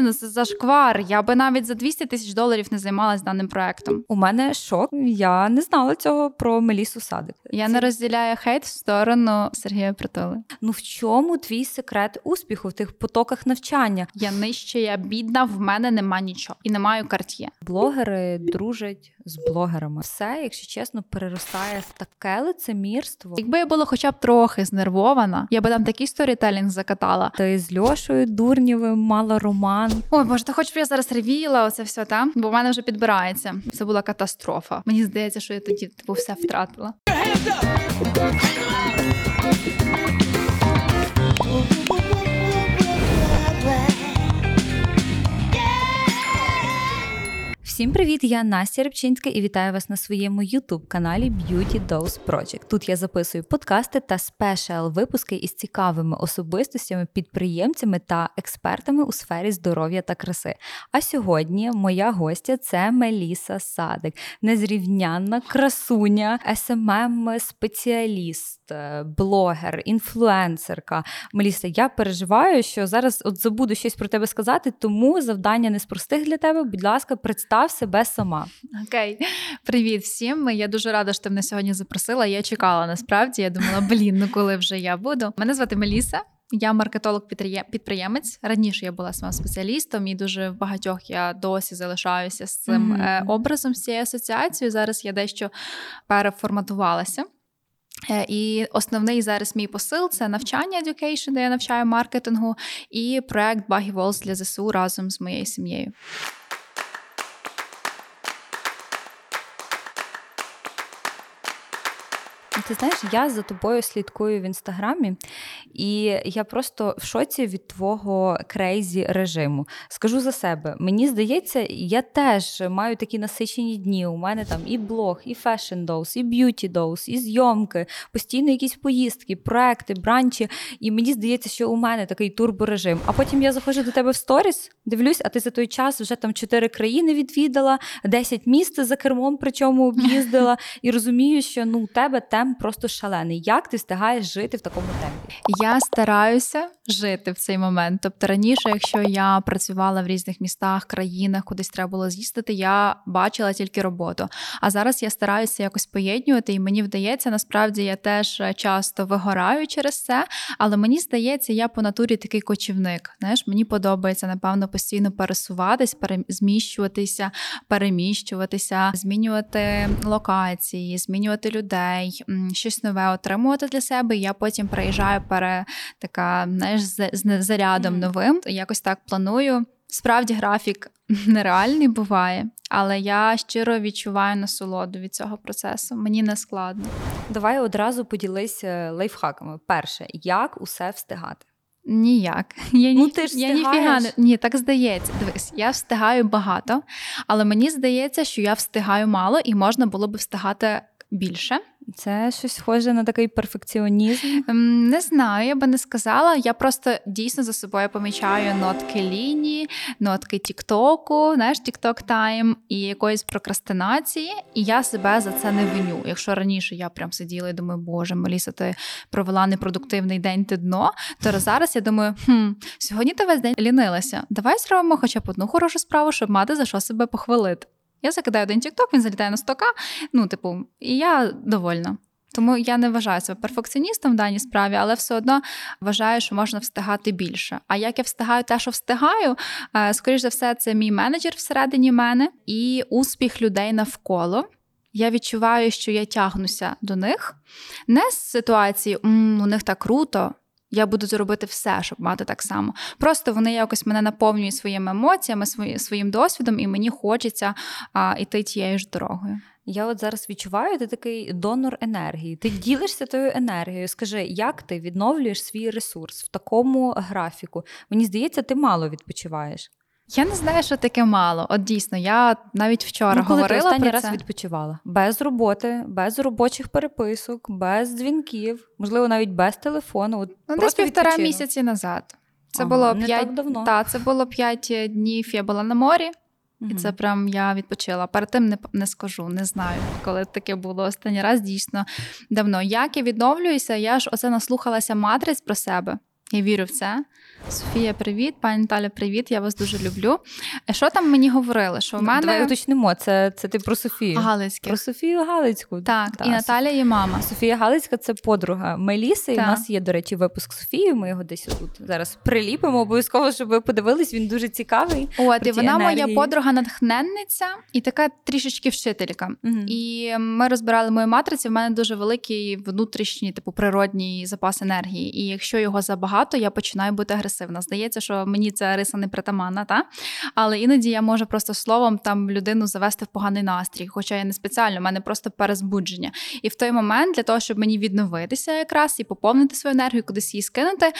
блін, це зашквар. Я би навіть за 200 тисяч доларів не займалася даним проектом. У мене шок. Я не знала цього про Мелісу Садик. Я не розділяю хейт в сторону Сергія Притули. Ну в чому твій секрет успіху в тих потоках навчання? Я нижче, я бідна, в мене нема нічого і не маю Cartier. Блогери дружать з блогерами. Все, якщо чесно, переростає в таке лицемірство. Якби я була хоча б трохи знервована, я би там такий сторітелінг закатала. Ти з Льошою Дурнєвим мала роман. Ой, боже, та хоч б я зараз ревіла оце все, та? Бо в мене вже підбирається. Це була катастрофа. Мені здається, що я тоді типу все втратила. Всім привіт! Я Настя Рибчинська і вітаю вас на своєму youtube каналі Beauty Dose Project. Тут я записую подкасти та спешал випуски із цікавими особистостями, підприємцями та експертами у сфері здоров'я та краси. А сьогодні моя гостя це Меліса Садик, незрівнянна красуня, smm спеціаліст блогер, інфлюенсерка. Меліса, я переживаю, що зараз от забуду щось про тебе сказати, тому завдання не з простих для тебе. Будь ласка, представ себе сама. Окей, привіт всім. Я дуже рада, що ти мене сьогодні запросила. Я чекала насправді. Я думала, блін, ну коли вже я буду. Мене звати Меліса. Я маркетолог підприємець. Раніше я була своїм спеціалістом, і дуже в багатьох я досі залишаюся з цим mm-hmm. образом з цією асоціацією. Зараз я дещо переформатувалася. Е, і основний зараз мій посил це навчання education, де я навчаю маркетингу, і проект Багі Волс для ЗСУ разом з моєю сім'єю. Ти знаєш, я за тобою слідкую в інстаграмі, і я просто в шоці від твого crazy режиму. Скажу за себе, мені здається, я теж маю такі насичені дні. У мене там і блог, і fashion доус, і beauty доус, і зйомки, постійно якісь поїздки, проекти, бранчі. І мені здається, що у мене такий турборежим. А потім я заходжу до тебе в сторіс, дивлюсь, а ти за той час вже там чотири країни відвідала, 10 міст за кермом, причому об'їздила, і розумію, що ну у тебе просто шалений. Як ти встигаєш жити в такому темпі? Я стараюся жити в цей момент. Тобто раніше, якщо я працювала в різних містах, країнах, кудись треба було з'їздити, я бачила тільки роботу. А зараз я стараюся якось поєднювати, і мені вдається, насправді я теж часто вигораю через це, але мені здається, я по натурі такий кочівник. Знаєш, мені подобається, напевно, постійно пересуватись, зміщуватися, переміщуватися, змінювати локації, змінювати людей щось нове отримувати для себе. І я потім приїжджаю пере така знаєш, з, зарядом новим. Якось так планую. Справді графік нереальний буває, але я щиро відчуваю насолоду від цього процесу. Мені не складно. Давай одразу поділися лайфхаками. Перше, як усе встигати. Ніяк. Я ну, ні, ти ж я ніфіга не ні, так здається. Дивись, я встигаю багато, але мені здається, що я встигаю мало і можна було б встигати більше. Це щось схоже на такий перфекціонізм? Ем, не знаю, я би не сказала. Я просто дійсно за собою помічаю нотки лінії, нотки Тіктоку, знаєш, Тікток тайм і якоїсь прокрастинації, і я себе за це не виню. Якщо раніше я прям сиділа і думаю, боже, Маліса, ти провела непродуктивний день ти дно, то зараз я думаю, хм, сьогодні ти весь день лінилася. Давай зробимо хоча б одну хорошу справу, щоб мати за що себе похвалити. Я закидаю один TikTok, він залітає на 100к, ну, типу, і я довольна. Тому я не вважаю себе перфекціоністом в даній справі, але все одно вважаю, що можна встигати більше. А як я встигаю те, що встигаю, е, скоріш за все, це мій менеджер всередині мене і успіх людей навколо. Я відчуваю, що я тягнуся до них не з ситуації у них так круто, я буду зробити все, щоб мати так само. Просто вони якось мене наповнюють своїми емоціями, своїм досвідом, і мені хочеться а, йти тією ж дорогою. Я от зараз відчуваю, ти такий донор енергії. Ти ділишся тою енергією. Скажи, як ти відновлюєш свій ресурс в такому графіку? Мені здається, ти мало відпочиваєш. Я не знаю, що таке мало. От дійсно, я навіть вчора ну, коли говорила ти останній про раз відпочивала без роботи, без робочих переписок, без дзвінків, можливо, навіть без телефону. От ну, десь півтора місяці назад. Це ага, було не 5... так давно. Та, це було п'ять днів. Я була на морі. Mm-hmm. І це прям я відпочила. Перед тим не не скажу, не знаю, коли таке було останній раз дійсно давно. Як я відновлююся, я ж оце наслухалася матриць про себе. Я вірю в це. Софія, привіт, пані Наталя, привіт. Я вас дуже люблю. Е, що там мені говорили? Що в мене Давай уточнимо, це, це ти про Софію. Галицьке. Про Софію Галицьку. Так, Та, і Наталя є мама. Софія Галицька це подруга Меліси. І Так. у нас є, до речі, випуск Софії. Ми його десь тут зараз приліпимо. Обов'язково, щоб ви подивились. Він дуже цікавий. От, і вона моя подруга натхненниця і така трішечки вчителька. Мгм. І ми розбирали мою матрицю. В мене дуже великий внутрішній, типу, природній запас енергії. І якщо його забагато, я починаю бути агресивна. Здається, що мені ця риса не притаманна, та? але іноді я можу просто словом там людину завести в поганий настрій, хоча я не спеціально, в мене просто перезбудження. І в той момент, для того, щоб мені відновитися якраз і поповнити свою енергію, кудись її скинути,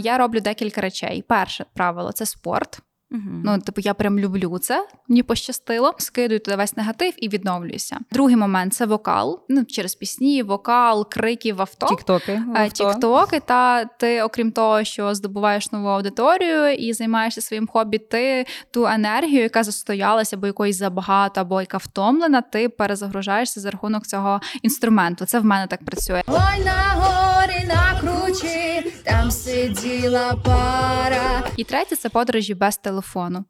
я роблю декілька речей. Перше правило це спорт. Мгм. Ну, типу, я прям люблю це. Мені пощастило. Скидую туди весь негатив і відновлююся. Другий момент це вокал. Ну, через пісні, вокал, крики в авто. Тіктоки. Е, авто. Тіктоки, та ти, окрім того, що здобуваєш нову аудиторію і займаєшся своїм хобі, ти ту енергію, яка застоялася, або якоїсь забагато, або яка втомлена, ти перезагружаєшся за рахунок цього інструменту. Це в мене так працює. Ой, на горі на кручі, там сиділа пара. І третє це подорожі без телефону.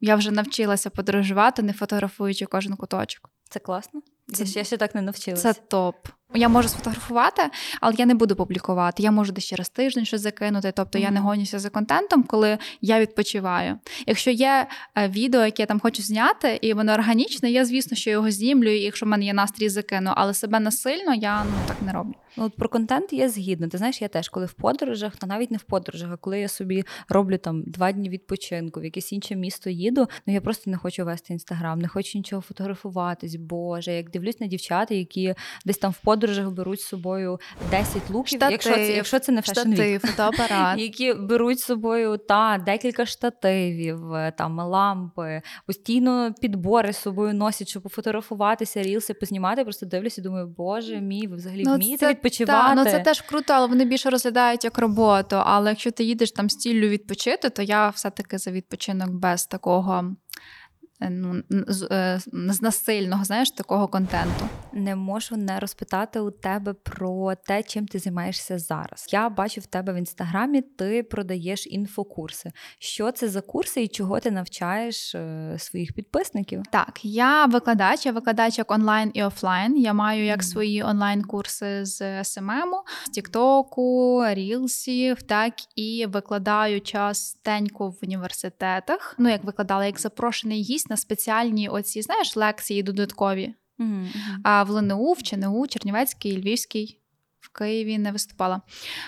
Я вже навчилася подорожувати, не фотографуючи кожен куточок. Це класно. Це- я ще так не навчилася. Це топ. Я можу сфотографувати, але я не буду публікувати. Я можу десь через тиждень щось закинути. Тобто я не гонюся за контентом, коли я відпочиваю. Якщо є е, відео, яке я там хочу зняти, і воно органічне, я звісно, що його знімлю, і якщо в мене є настрій, закину. Але себе насильно я ну так не роблю. Ну, от про контент я згідна. Ти знаєш, я теж, коли в подорожах, та навіть не в подорожах, а коли я собі роблю там два дні відпочинку, в якесь інше місто їду, ну я просто не хочу вести інстаграм, не хочу нічого фотографуватись. Боже, як дивлюсь на дівчат, які десь там в подорожах беруть з собою 10 луків, якщо це, якщо це не штатив, фотоапарат. які беруть з собою та декілька штативів, е, там лампи, постійно підбори з собою носять, щоб пофотографуватися, рілси познімати. Просто дивлюся, і думаю, боже мій, ви взагалі вмієте це, відпочивати. Та, ну це теж круто, але вони більше розглядають як роботу. Але якщо ти їдеш там з ціллю відпочити, то я все-таки за відпочинок без такого. Е, Ну, з, е, з насильного, знаєш, такого контенту. Не можу не розпитати у тебе про те, чим ти займаєшся зараз. Я бачу в тебе в інстаграмі, ти продаєш інфокурси. Що це за курси і чого ти навчаєш е, своїх підписників? Так, я викладач, я викладач як онлайн і офлайн. Я маю як свої онлайн-курси з СММу, з Тіктоку, Рілсів, так і викладаю частенько в університетах. Ну, як викладала, як запрошений гість на спеціальні оці, знаєш, лекції додаткові. А в ЛНУ, в ЧНУ, Чернівецький, Львівський. В Києві не виступала.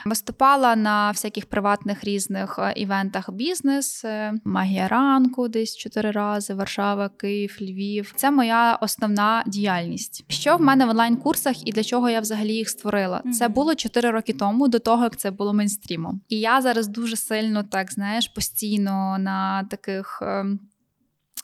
Виступала на всяких приватних різних е, івентах бізнес, е, магія ранку, десь чотири рази, Варшава, Київ, Львів. Це моя основна діяльність. Що в мене в онлайн-курсах і для чого я взагалі їх створила? Це було чотири роки тому, до того як це було мейнстрімом. І я зараз дуже сильно так знаєш, постійно на таких.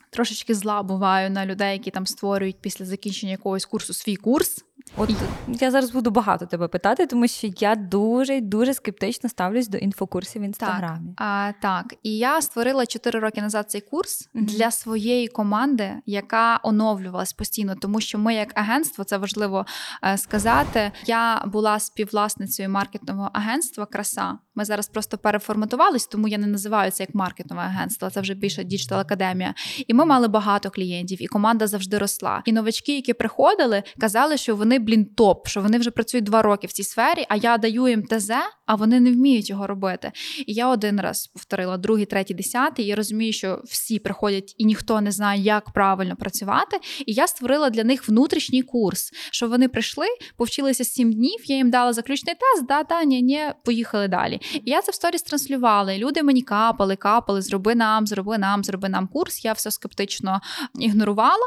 Трошечки зла буваю на людей, які там створюють після закінчення якогось курсу свій курс. От я зараз буду багато тебе питати, тому що я дуже дуже скептично ставлюсь до інфокурсів в інстаграмі. А, так, і я створила 4 роки назад цей курс Мгм. для своєї команди, яка оновлювалась постійно, тому що ми, як агентство, це важливо е, сказати. Я була співвласницею маркетингового агентства Краса. Ми зараз просто переформатувались, тому я не називаю це як маркетингове агентство. Це вже більше діджитал академія. І ми мали багато клієнтів, і команда завжди росла. І новачки, які приходили, казали, що вони блін топ, що вони вже працюють два роки в цій сфері. А я даю їм ТЗ, а вони не вміють його робити. І я один раз повторила, другий, третій, десятий. І я розумію, що всі приходять і ніхто не знає, як правильно працювати. І я створила для них внутрішній курс, що вони прийшли, повчилися сім днів. Я їм дала заключний тест, да, да, ні, ні, поїхали далі. І я це в сторіс транслювала. І люди мені капали, капали, зроби нам, зроби нам, зроби нам курс. Я все скептично ігнорувала,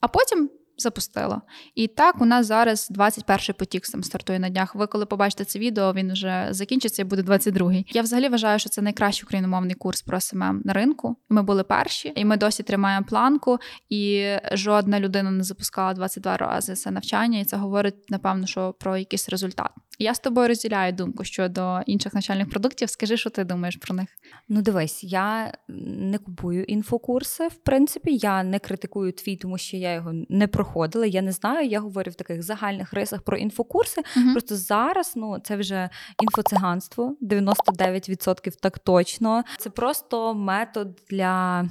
а потім. Запустила. І так у нас зараз 21-й потік сам стартує на днях. Ви коли побачите це відео, він вже закінчиться і буде 22-й. Я взагалі вважаю, що це найкращий україномовний курс про SMM на ринку. Ми були перші, і ми досі тримаємо планку. І жодна людина не запускала 22 рази це навчання, і це говорить, напевно, що про якийсь результат. Я з тобою розділяю думку щодо інших навчальних продуктів. Скажи, що ти думаєш про них? Ну, дивись, я не купую інфокурси. В принципі, я не критикую твій, тому що я його не проходила. Я не знаю. Я говорю в таких загальних рисах про інфокурси. Мгм. Просто зараз ну це вже інфоциганство, 99% так точно. Це просто метод для.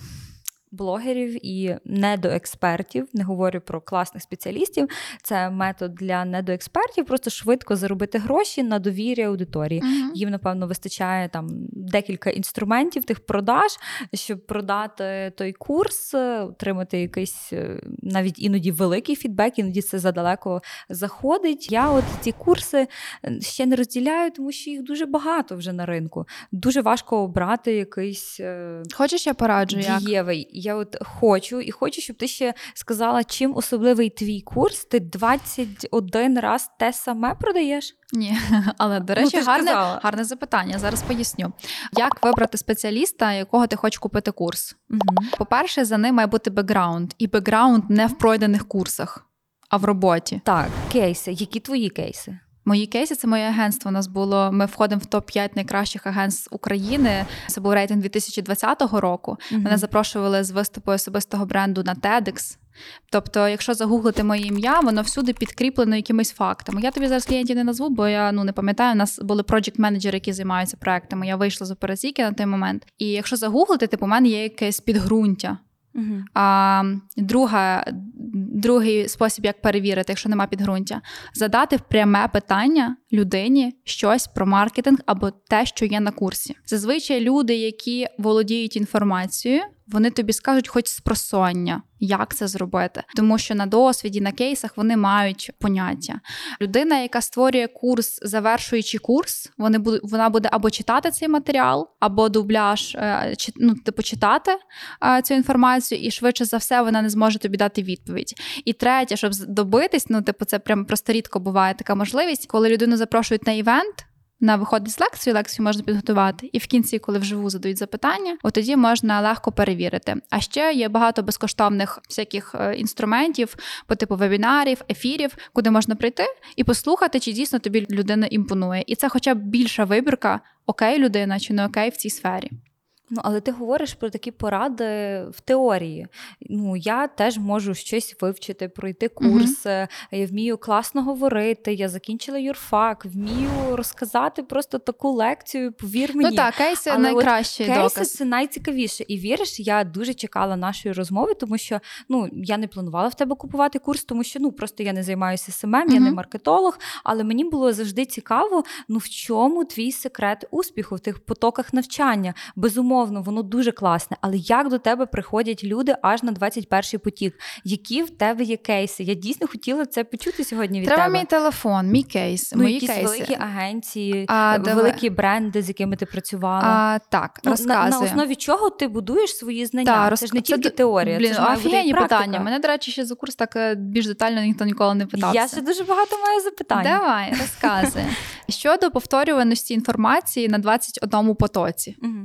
Блогерів і недоекспертів, не говорю про класних спеціалістів. Це метод для недоекспертів, просто швидко заробити гроші на довір'я аудиторії. Мгм. Їм, напевно, вистачає там декілька інструментів тих продаж, щоб продати той курс, е, отримати якийсь е, навіть іноді великий фідбек, іноді це задалеко заходить. Я от ці курси е, ще не розділяю, тому що їх дуже багато вже на ринку. Дуже важко обрати якийсь. Хочеш, я пораджу, як? Я от хочу і хочу, щоб ти ще сказала, чим особливий твій курс. Ти 21 раз те саме продаєш? Ні, але до Ну, речі, ж гарне, гарне запитання. Зараз поясню. Як вибрати спеціаліста, якого ти хочеш купити курс? Угу. По-перше, за ним має бути бекграунд, і бекграунд не в пройдених курсах, а в роботі. Так, кейси. Які твої кейси? Мої кейси це моє агентство. У нас було. Ми входимо в топ 5 найкращих агентств України. Це був рейтинг 2020 року. Мене запрошували з виступу особистого бренду на TEDx. Тобто, якщо загуглити моє ім'я, воно всюди підкріплено якимись фактами. Я тобі зараз клієнтів не назву, бо я ну не пам'ятаю. У нас були project менеджери які займаються проектами. Я вийшла з операційки на той момент. І якщо загуглити, типу, у мене є якесь підґрунтя. Угу. А друга, другий спосіб, як перевірити, якщо нема підґрунтя, задати пряме питання людині щось про маркетинг або те, що є на курсі. Зазвичай люди, які володіють інформацією, вони тобі скажуть хоч спросоння, як це зробити, тому що на досвіді, на кейсах вони мають поняття. Людина, яка створює курс, завершуючи курс, вони будуть вона буде або читати цей матеріал, або дубляж, е, ну, типу, читати е, цю інформацію, і швидше за все вона не зможе тобі дати відповідь. І третє, щоб добитись, ну типу, це прям просто рідко буває така можливість, коли людину запрошують на івент. На виходить з лекцію, лекцію можна підготувати, і в кінці, коли вживу задають запитання, от тоді можна легко перевірити. А ще є багато безкоштовних всяких е, інструментів по типу вебінарів, ефірів, куди можна прийти і послухати, чи дійсно тобі людина імпонує. І це хоча б більша вибірка, окей, людина чи не окей в цій сфері. Ну, але ти говориш про такі поради в теорії. Ну, я теж можу щось вивчити, пройти курс, е, я вмію класно говорити, я закінчила юрфак, вмію розказати просто таку лекцію, повір мені. Ну так, кейси Але от найкращий Кейси доказ. це найцікавіше. І віриш, я дуже чекала нашої розмови, тому що ну я не планувала в тебе купувати курс, тому що ну просто я не займаюся SMM, я не маркетолог. Але мені було завжди цікаво, ну в чому твій секрет успіху в тих потоках навчання. Безумовно, воно дуже класне. Але як до тебе приходять люди аж на 21-й потік? Які в тебе є кейси? Я дійсно хотіла це почути сьогодні від Треба тебе. мій телефон, мій кейс, Ну, мої якісь кейси. великі агенції, А, е, давай. великі бренди, з якими ти працювала. А, так, Ну, на, розказую. на основі чого ти будуєш свої знання? Та, це ж не тільки д- теорія, Блін, це офігенні питання. Мене, до речі, ще за курс так е, більш детально ніхто ніколи не питався. Я ще дуже багато маю запитань. Давай, розказуй. Щодо повторюваності інформації на 21 потоці. Мгм.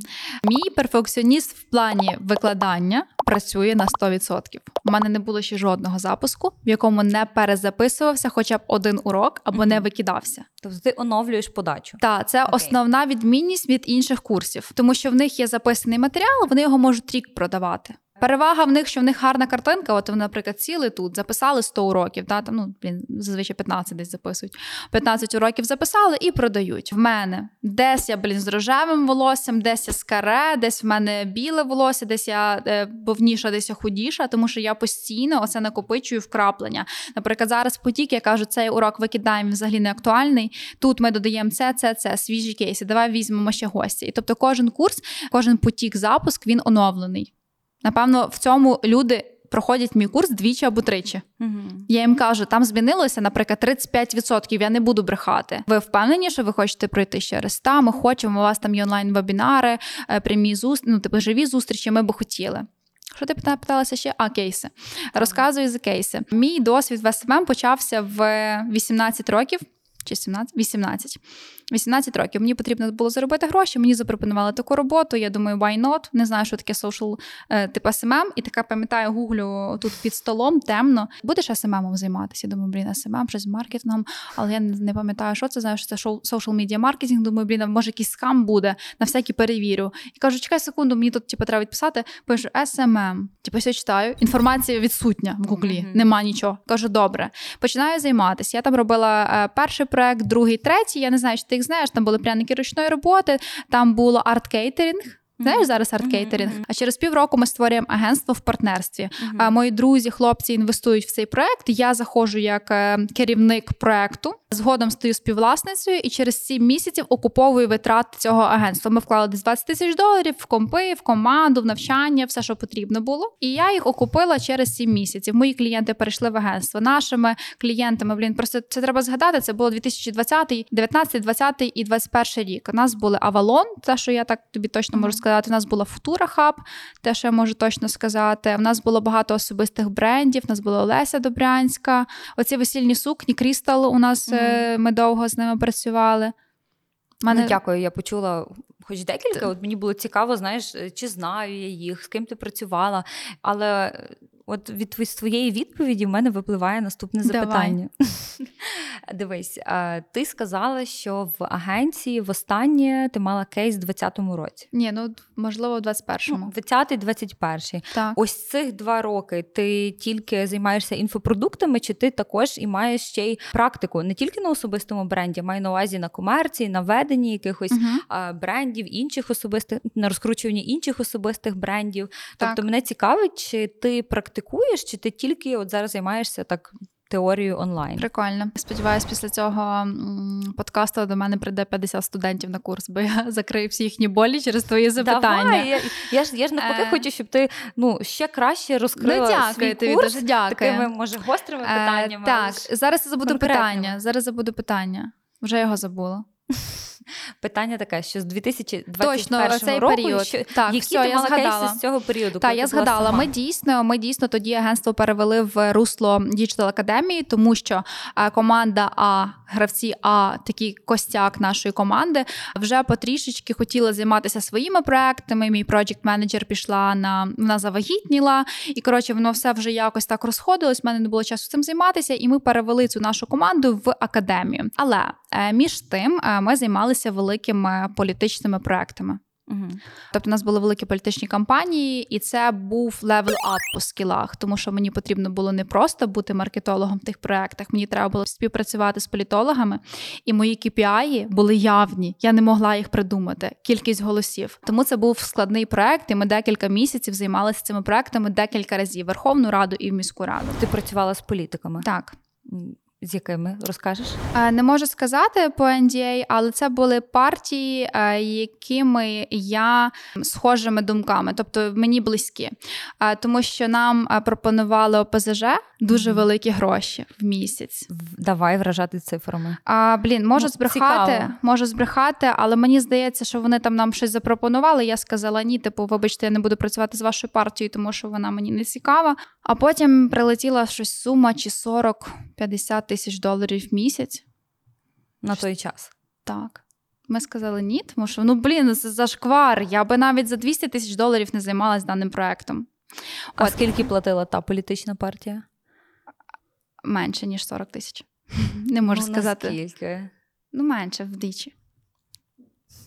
Мій перфекціоніст в плані викладання працює на 100%. У мене не було ще жодного запуску, в якому не перезаписувався хоча б один урок або не викидався. Тобто ти оновлюєш подачу. Так, це Окей. основна відмінність від інших курсів, тому що в них є записаний матеріал, вони його можуть рік продавати. Перевага в них, що в них гарна картинка. От вони, наприклад, сіли тут, записали 100 уроків. Да, там, ну, блін, зазвичай 15 десь записують. 15 уроків записали і продають. В мене десь я, блін, з рожевим волоссям, десь я з каре, десь в мене біле волосся, десь я е, повніша, десь я худіша, тому що я постійно оце накопичую вкраплення. Наприклад, зараз потік, я кажу, цей урок викидаємо взагалі не актуальний. Тут ми додаємо це, це, це, свіжі кейси. Давай візьмемо ще гості. І тобто, кожен курс, кожен потік запуск він оновлений. Напевно, в цьому люди проходять мій курс двічі або тричі. Мгм. Я їм кажу, там змінилося, наприклад, 35%, я не буду брехати. Ви впевнені, що ви хочете пройти ще раз? Та, ми хочемо, у вас там є онлайн-вебінари, е, прямі зустрічі, ну, типу, живі зустрічі, ми би хотіли. Що ти питалася ще? А, кейси. Розказую за кейси. Мій досвід в SMM почався в 18 років. чи 17? 18. 18 років. Мені потрібно було заробити гроші. Мені запропонували таку роботу. Я думаю, why not? Не знаю, що таке social е, типу SMM. І така пам'ятаю, гуглю тут під столом темно. Будеш SMM займатися? Я думаю, блін, SMM, щось з маркетингом, але я не пам'ятаю, що це знаю, що це social media marketing. Думаю, блін, може якийсь скам буде, на всякий перевірю. І кажу, чекай секунду, мені тут типу, треба відписати. Пишу SMM. Типу, все читаю. Інформація відсутня в гуглі, mm-hmm. нема нічого. Кажу, добре. Починаю займатися. Я там робила е, перший проект, другий, третій. Я не знаю, чи ти їх знаєш. Там були пряники ручної роботи, там було арт-кейтерінг. Знаєш, зараз арт-кейтерінг. Mm-hmm. А через півроку ми створюємо агентство в партнерстві. Mm-hmm. А мої друзі, хлопці інвестують в цей проект. Я заходжу як е, керівник проекту. Згодом стаю співвласницею і через сім місяців окуповую витрати цього агентства. Ми вклали десь 20 тисяч доларів в компи, в команду, в навчання, все, що потрібно було. І я їх окупила через сім місяців. Мої клієнти перейшли в агентство. Нашими клієнтами, блін, просто це треба згадати. Це було 2020, 19, 20 і 21 рік. У нас були Авалон, те, що я так тобі точно можу сказати. У нас була Футура Хаб, те, що я можу точно сказати. У нас було багато особистих брендів. У нас була Олеся Добрянська. Оці весільні сукні, Крістал у нас. Mm-hmm. Ми довго з ними працювали. Мене... Ну, Дякую, я почула хоч декілька. От мені було цікаво, знаєш, чи знаю я їх, з ким ти працювала. Але От від твоєї відповіді в мене випливає наступне запитання. Дивись, ти сказала, що в агенції востаннє ти мала кейс в 20-му році. Ні, ну можливо, в 21-му. 20-й, 21-й. Так. Ось цих два роки ти тільки займаєшся інфопродуктами, чи ти також і маєш ще й практику не тільки на особистому бренді, маю на увазі на комерції, на веденні якихось uh брендів, інших особистих, на розкручуванні інших особистих брендів. Так. Тобто мене цікавить, чи ти практикуєш практикуєш, чи ти тільки от зараз займаєшся так? Теорію онлайн. Прикольно. Сподіваюсь, після цього подкасту до мене прийде 50 студентів на курс, бо я закрию всі їхні болі через твої запитання. Давай, Я я ж я ж навпаки е... хочу, щоб ти ну ще краще розкрила. Ну, дякую свій тобі, курс дуже дякую. такими, може, гострими е, питаннями. Е, так, зараз я забуду питання. Зараз забуду питання. Вже його забула. Питання таке, що з 2021 Точно, цей року, період. Що, так, які все, ти я мала згадала. з цього періоду? Так, я згадала. Ми дійсно, ми дійсно тоді агентство перевели в русло Digital Академії, тому що команда А, гравці А, такий костяк нашої команди, вже потрішечки хотіла займатися своїми проектами. Мій проєкт менеджер пішла на вона завагітніла, і коротше, воно все вже якось так розходилось. У мене не було часу цим займатися, і ми перевели цю нашу команду в академію. Але е, між тим е, ми займалися великими політичними проектами. Угу. Тобто у нас були великі політичні кампанії, і це був level up по скілах, тому що мені потрібно було не просто бути маркетологом в тих проектах, мені треба було співпрацювати з політологами, і мої KPI були явні. Я не могла їх придумати. Кількість голосів. Тому це був складний проект, і ми декілька місяців займалися цими проектами декілька разів Верховну Раду і в міську раду. Ти працювала з політиками? Так. З якими розкажеш? Е, не можу сказати по NDA, але це були партії, е, якими я схожими думками, тобто мені близькі, е, тому що нам пропонували ОПЗЖ дуже великі гроші в місяць. Давай вражати цифрами. А блін, можу ну, збрехати, цікаво. можу збрехати, але мені здається, що вони там нам щось запропонували. Я сказала ні, типу, вибачте, я не буду працювати з вашою партією, тому що вона мені не цікава. А потім прилетіла щось сума чи 40-50 тисяч доларів в місяць. На той час. Так. Ми сказали ні, тому що ну блін, це зашквар. Я би навіть за 200 тисяч доларів не займалася даним проектом. А От. скільки платила та політична партія? Менше, ніж 40 тисяч. Не можу ну, сказати. Наскільки? Ну, менше вдвічі.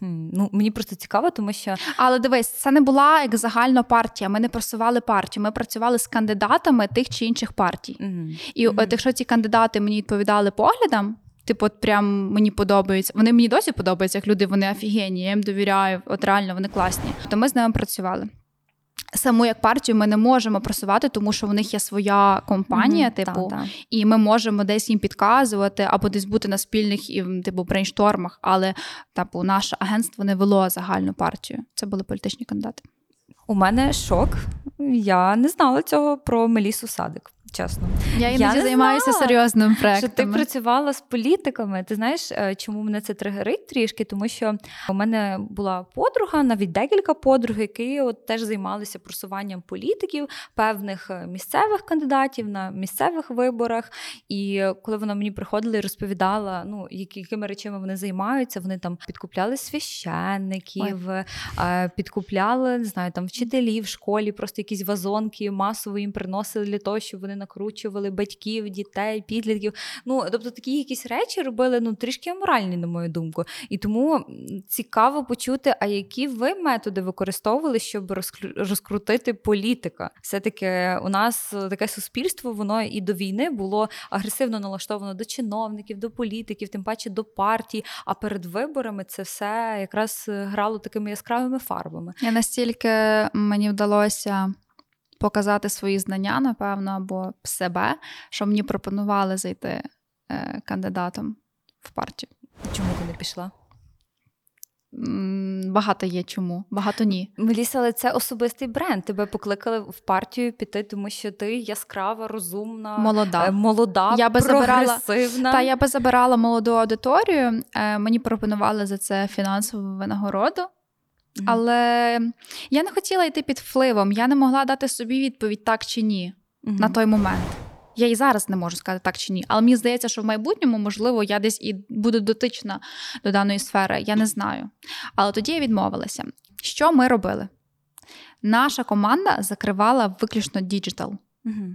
Ну, Мені просто цікаво, тому що. Але дивись, це не була як загальна партія. Ми не просували партію. Ми працювали з кандидатами тих чи інших партій. Mm-hmm. І mm-hmm. от якщо ці кандидати мені відповідали поглядам, типу, от прям мені подобаються. Вони мені досі подобаються, як люди, вони офігенні, я їм довіряю, от реально вони класні. То ми з ними працювали. Саму як партію ми не можемо просувати, тому що в них є своя компанія, mm-hmm, типу, та, та. і ми можемо десь їм підказувати або десь бути на спільних і типу брейнштормах. Але типу, наше агентство не вело загальну партію. Це були політичні кандидати. У мене шок. Я не знала цього про Мелісу Садик. Чесно, Я іноді не займаюся знала, серйозним що ти працювала з політиками. Ти знаєш, е, чому мене це тригерить трішки? Тому що у мене була подруга, навіть декілька подруг, які от теж займалися просуванням політиків, певних е, місцевих кандидатів на місцевих виборах. І коли вона мені приходила і розповідала, ну якими речами вони займаються, вони там підкупляли священників, е, підкупляли не знаю, там вчителів в школі, просто якісь вазонки масово їм приносили для того, щоб вони накручували батьків, дітей, підлітків. Ну тобто такі якісь речі робили ну трішки аморальні, на мою думку. І тому цікаво почути, а які ви методи використовували, щоб розкрутити політика? Все-таки у нас таке суспільство, воно і до війни було агресивно налаштовано до чиновників, до політиків, тим паче до партій. А перед виборами це все якраз е, грало такими яскравими фарбами. Я настільки мені вдалося показати свої знання, напевно, або себе, що мені пропонували зайти е, кандидатом в партію. Чому ти не пішла? Багато є чому, багато ні. Меліса, але це особистий бренд. Тебе покликали в партію піти, тому що ти яскрава, розумна, Молода. е, молода, Я би забирала- Та я би забирала молоду аудиторію. Е, Мені пропонували за це фінансову винагороду. Але я не хотіла йти під впливом. Я не могла дати собі відповідь так чи ні Мгм. на той момент. Я і зараз не можу сказати так чи ні. Але мені здається, що в майбутньому, можливо, я десь і буду дотична до даної сфери. Я не знаю. Але тоді я відмовилася. Що ми робили? Наша команда закривала виключно діджитал.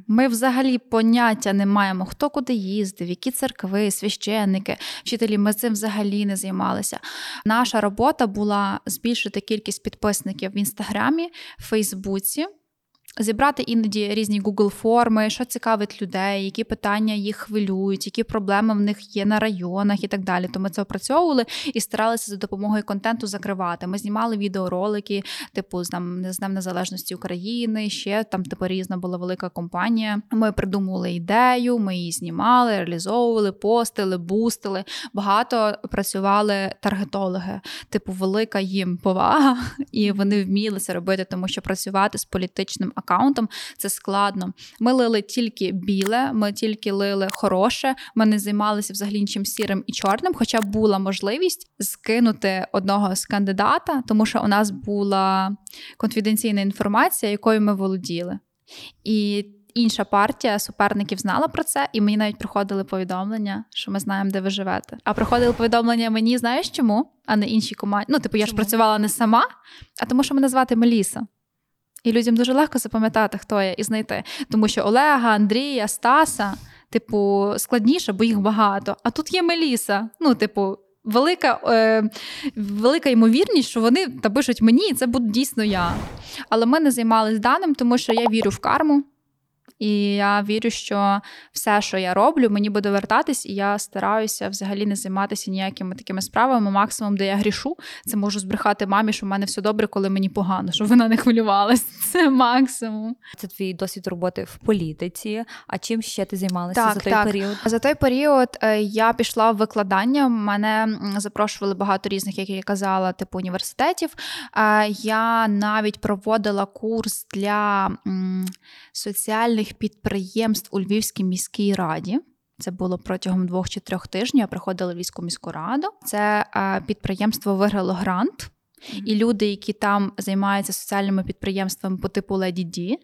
Ми взагалі поняття не маємо, хто куди їздив, які церкви, священники, вчителі. Ми цим взагалі не займалися. Наша робота була збільшити кількість підписників в інстаграмі, Фейсбуці. Зібрати іноді різні Google форми, що цікавить людей, які питання їх хвилюють, які проблеми в них є на районах і так далі. То ми це опрацьовували і старалися за допомогою контенту закривати. Ми знімали відеоролики, типу з нам з Днем Незалежності України. Ще там типу різна була велика компанія. Ми придумували ідею, ми її знімали, реалізовували, постили, бустили. Багато працювали таргетологи. Типу, велика їм повага, і вони вміли це робити, тому що працювати з політичним акаунтом це складно. Ми лили тільки біле, ми тільки лили хороше. Ми не займалися взагалі нічим сірим і чорним, хоча була можливість скинути одного з кандидата, тому що у нас була конфіденційна інформація, якою ми володіли. І інша партія суперників знала про це, і мені навіть приходили повідомлення, що ми знаємо, де ви живете. А приходили повідомлення мені, знаєш чому? А не іншій команді. Ну, типу, я ж працювала не сама, а тому, що мене звати Меліса. І людям дуже легко запам'ятати, хто я, і знайти. Тому що Олега, Андрія, Стаса, типу, складніше, бо їх багато. А тут є Меліса. Ну, типу, велика, е, велика ймовірність, що вони та пишуть мені, і це буде дійсно я. Але ми не займалися даним, тому що я вірю в карму. І я вірю, що все, що я роблю, мені буде вертатись, і я стараюся взагалі не займатися ніякими такими справами. Максимум, де я грішу, це можу збрехати мамі, що в мене все добре, коли мені погано, щоб вона не хвилювалась. Це максимум. Це твій досвід роботи в політиці. А чим ще ти займалася Так, за той так. період? За той період е, я пішла в викладання. Мене запрошували багато різних, як я казала, типу університетів. Е, Я навіть проводила курс для м, соціальних підприємств у Львівській міській раді. Це було протягом двох чи трьох тижнів. Я приходила в Львівську міську раду. Це е, підприємство виграло грант, і люди, які там займаються соціальними підприємствами по типу Леді Ді,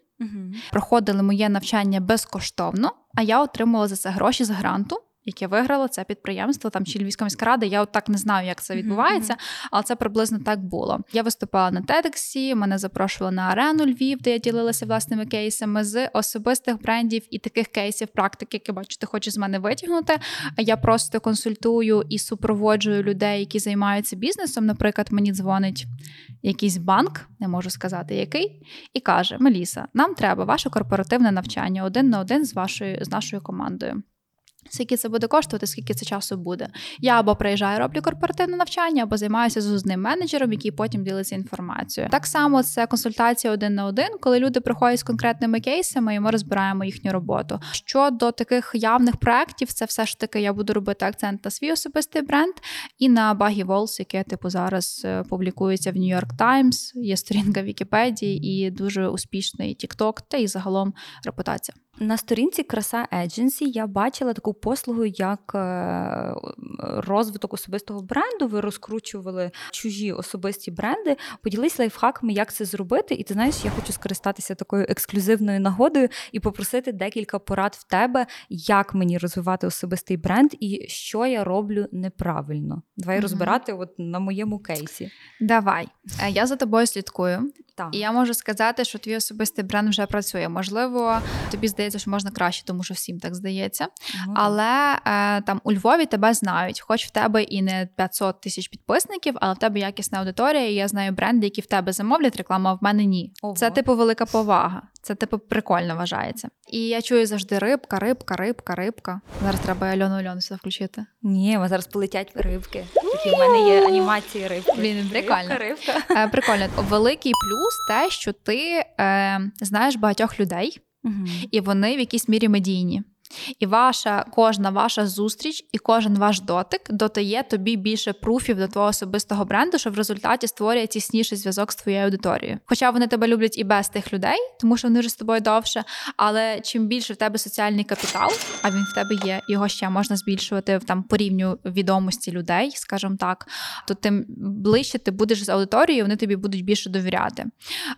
проходили моє навчання безкоштовно, а я отримала за це гроші з гранту. Яке виграло це підприємство, там чи Львівська міська рада. Я от так не знаю, як це відбувається, але це приблизно так було. Я виступала на TEDx, мене запрошували на арену Львів, де я ділилася власними кейсами з особистих брендів і таких кейсів, практики, які бачу, ти хочеш з мене витягнути. Я просто консультую і супроводжую людей, які займаються бізнесом. Наприклад, мені дзвонить якийсь банк, не можу сказати який, і каже: Меліса, нам треба ваше корпоративне навчання один на один з вашою з нашою командою. Скільки це буде коштувати, скільки це часу буде. Я або приїжджаю, роблю корпоративне навчання, або займаюся з одним менеджером, який потім ділиться інформацією. Так само це консультація один на один, коли люди приходять з конкретними кейсами, і ми розбираємо їхню роботу. Щодо таких явних проєктів, це все ж таки я буду робити акцент на свій особистий бренд і на Багі Волс, яке типу зараз е, публікується в York Times, є сторінка Вікіпедії і дуже успішний TikTok, та і загалом репутація. На сторінці Краса Agency я бачила таку послугу, як е, розвиток особистого бренду. Ви розкручували чужі особисті бренди. Поділись лайфхаками, як це зробити. І ти знаєш, я хочу скористатися такою ексклюзивною нагодою і попросити декілька порад в тебе, як мені розвивати особистий бренд і що я роблю неправильно. Давай Мгм. розбирати от на моєму кейсі. Давай, Е, я за тобою слідкую. Так. І я можу сказати, що твій особистий бренд вже працює. Можливо, тобі здається, що можна краще, тому що всім так здається. Ну, так. Але е, там у Львові тебе знають, хоч в тебе і не 500 тисяч підписників, але в тебе якісна аудиторія. і Я знаю бренди, які в тебе замовлять рекламу, а в мене ні. Ого. Це типу велика повага. Це типу прикольно вважається. І я чую завжди рибка, рибка, рибка, рибка. Зараз треба Альону Альону сюди включити. Ні, зараз полетять рибки. Такі в мене є анімації рибки. Блін, прикольно. Рибка, рибка. Е, прикольно. Великий плюс те, що ти е, знаєш багатьох людей, і вони в якійсь мірі медійні. І ваша кожна ваша зустріч і кожен ваш дотик додає тобі більше пруфів до твого особистого бренду, що в результаті створює тісніший зв'язок з твоєю аудиторією. Хоча вони тебе люблять і без тих людей, тому що вони вже з тобою довше. Але чим більше в тебе соціальний капітал, а він в тебе є, його ще можна збільшувати в там по рівню відомості людей, скажімо так, то тим ближче ти будеш з аудиторією, вони тобі будуть більше довіряти.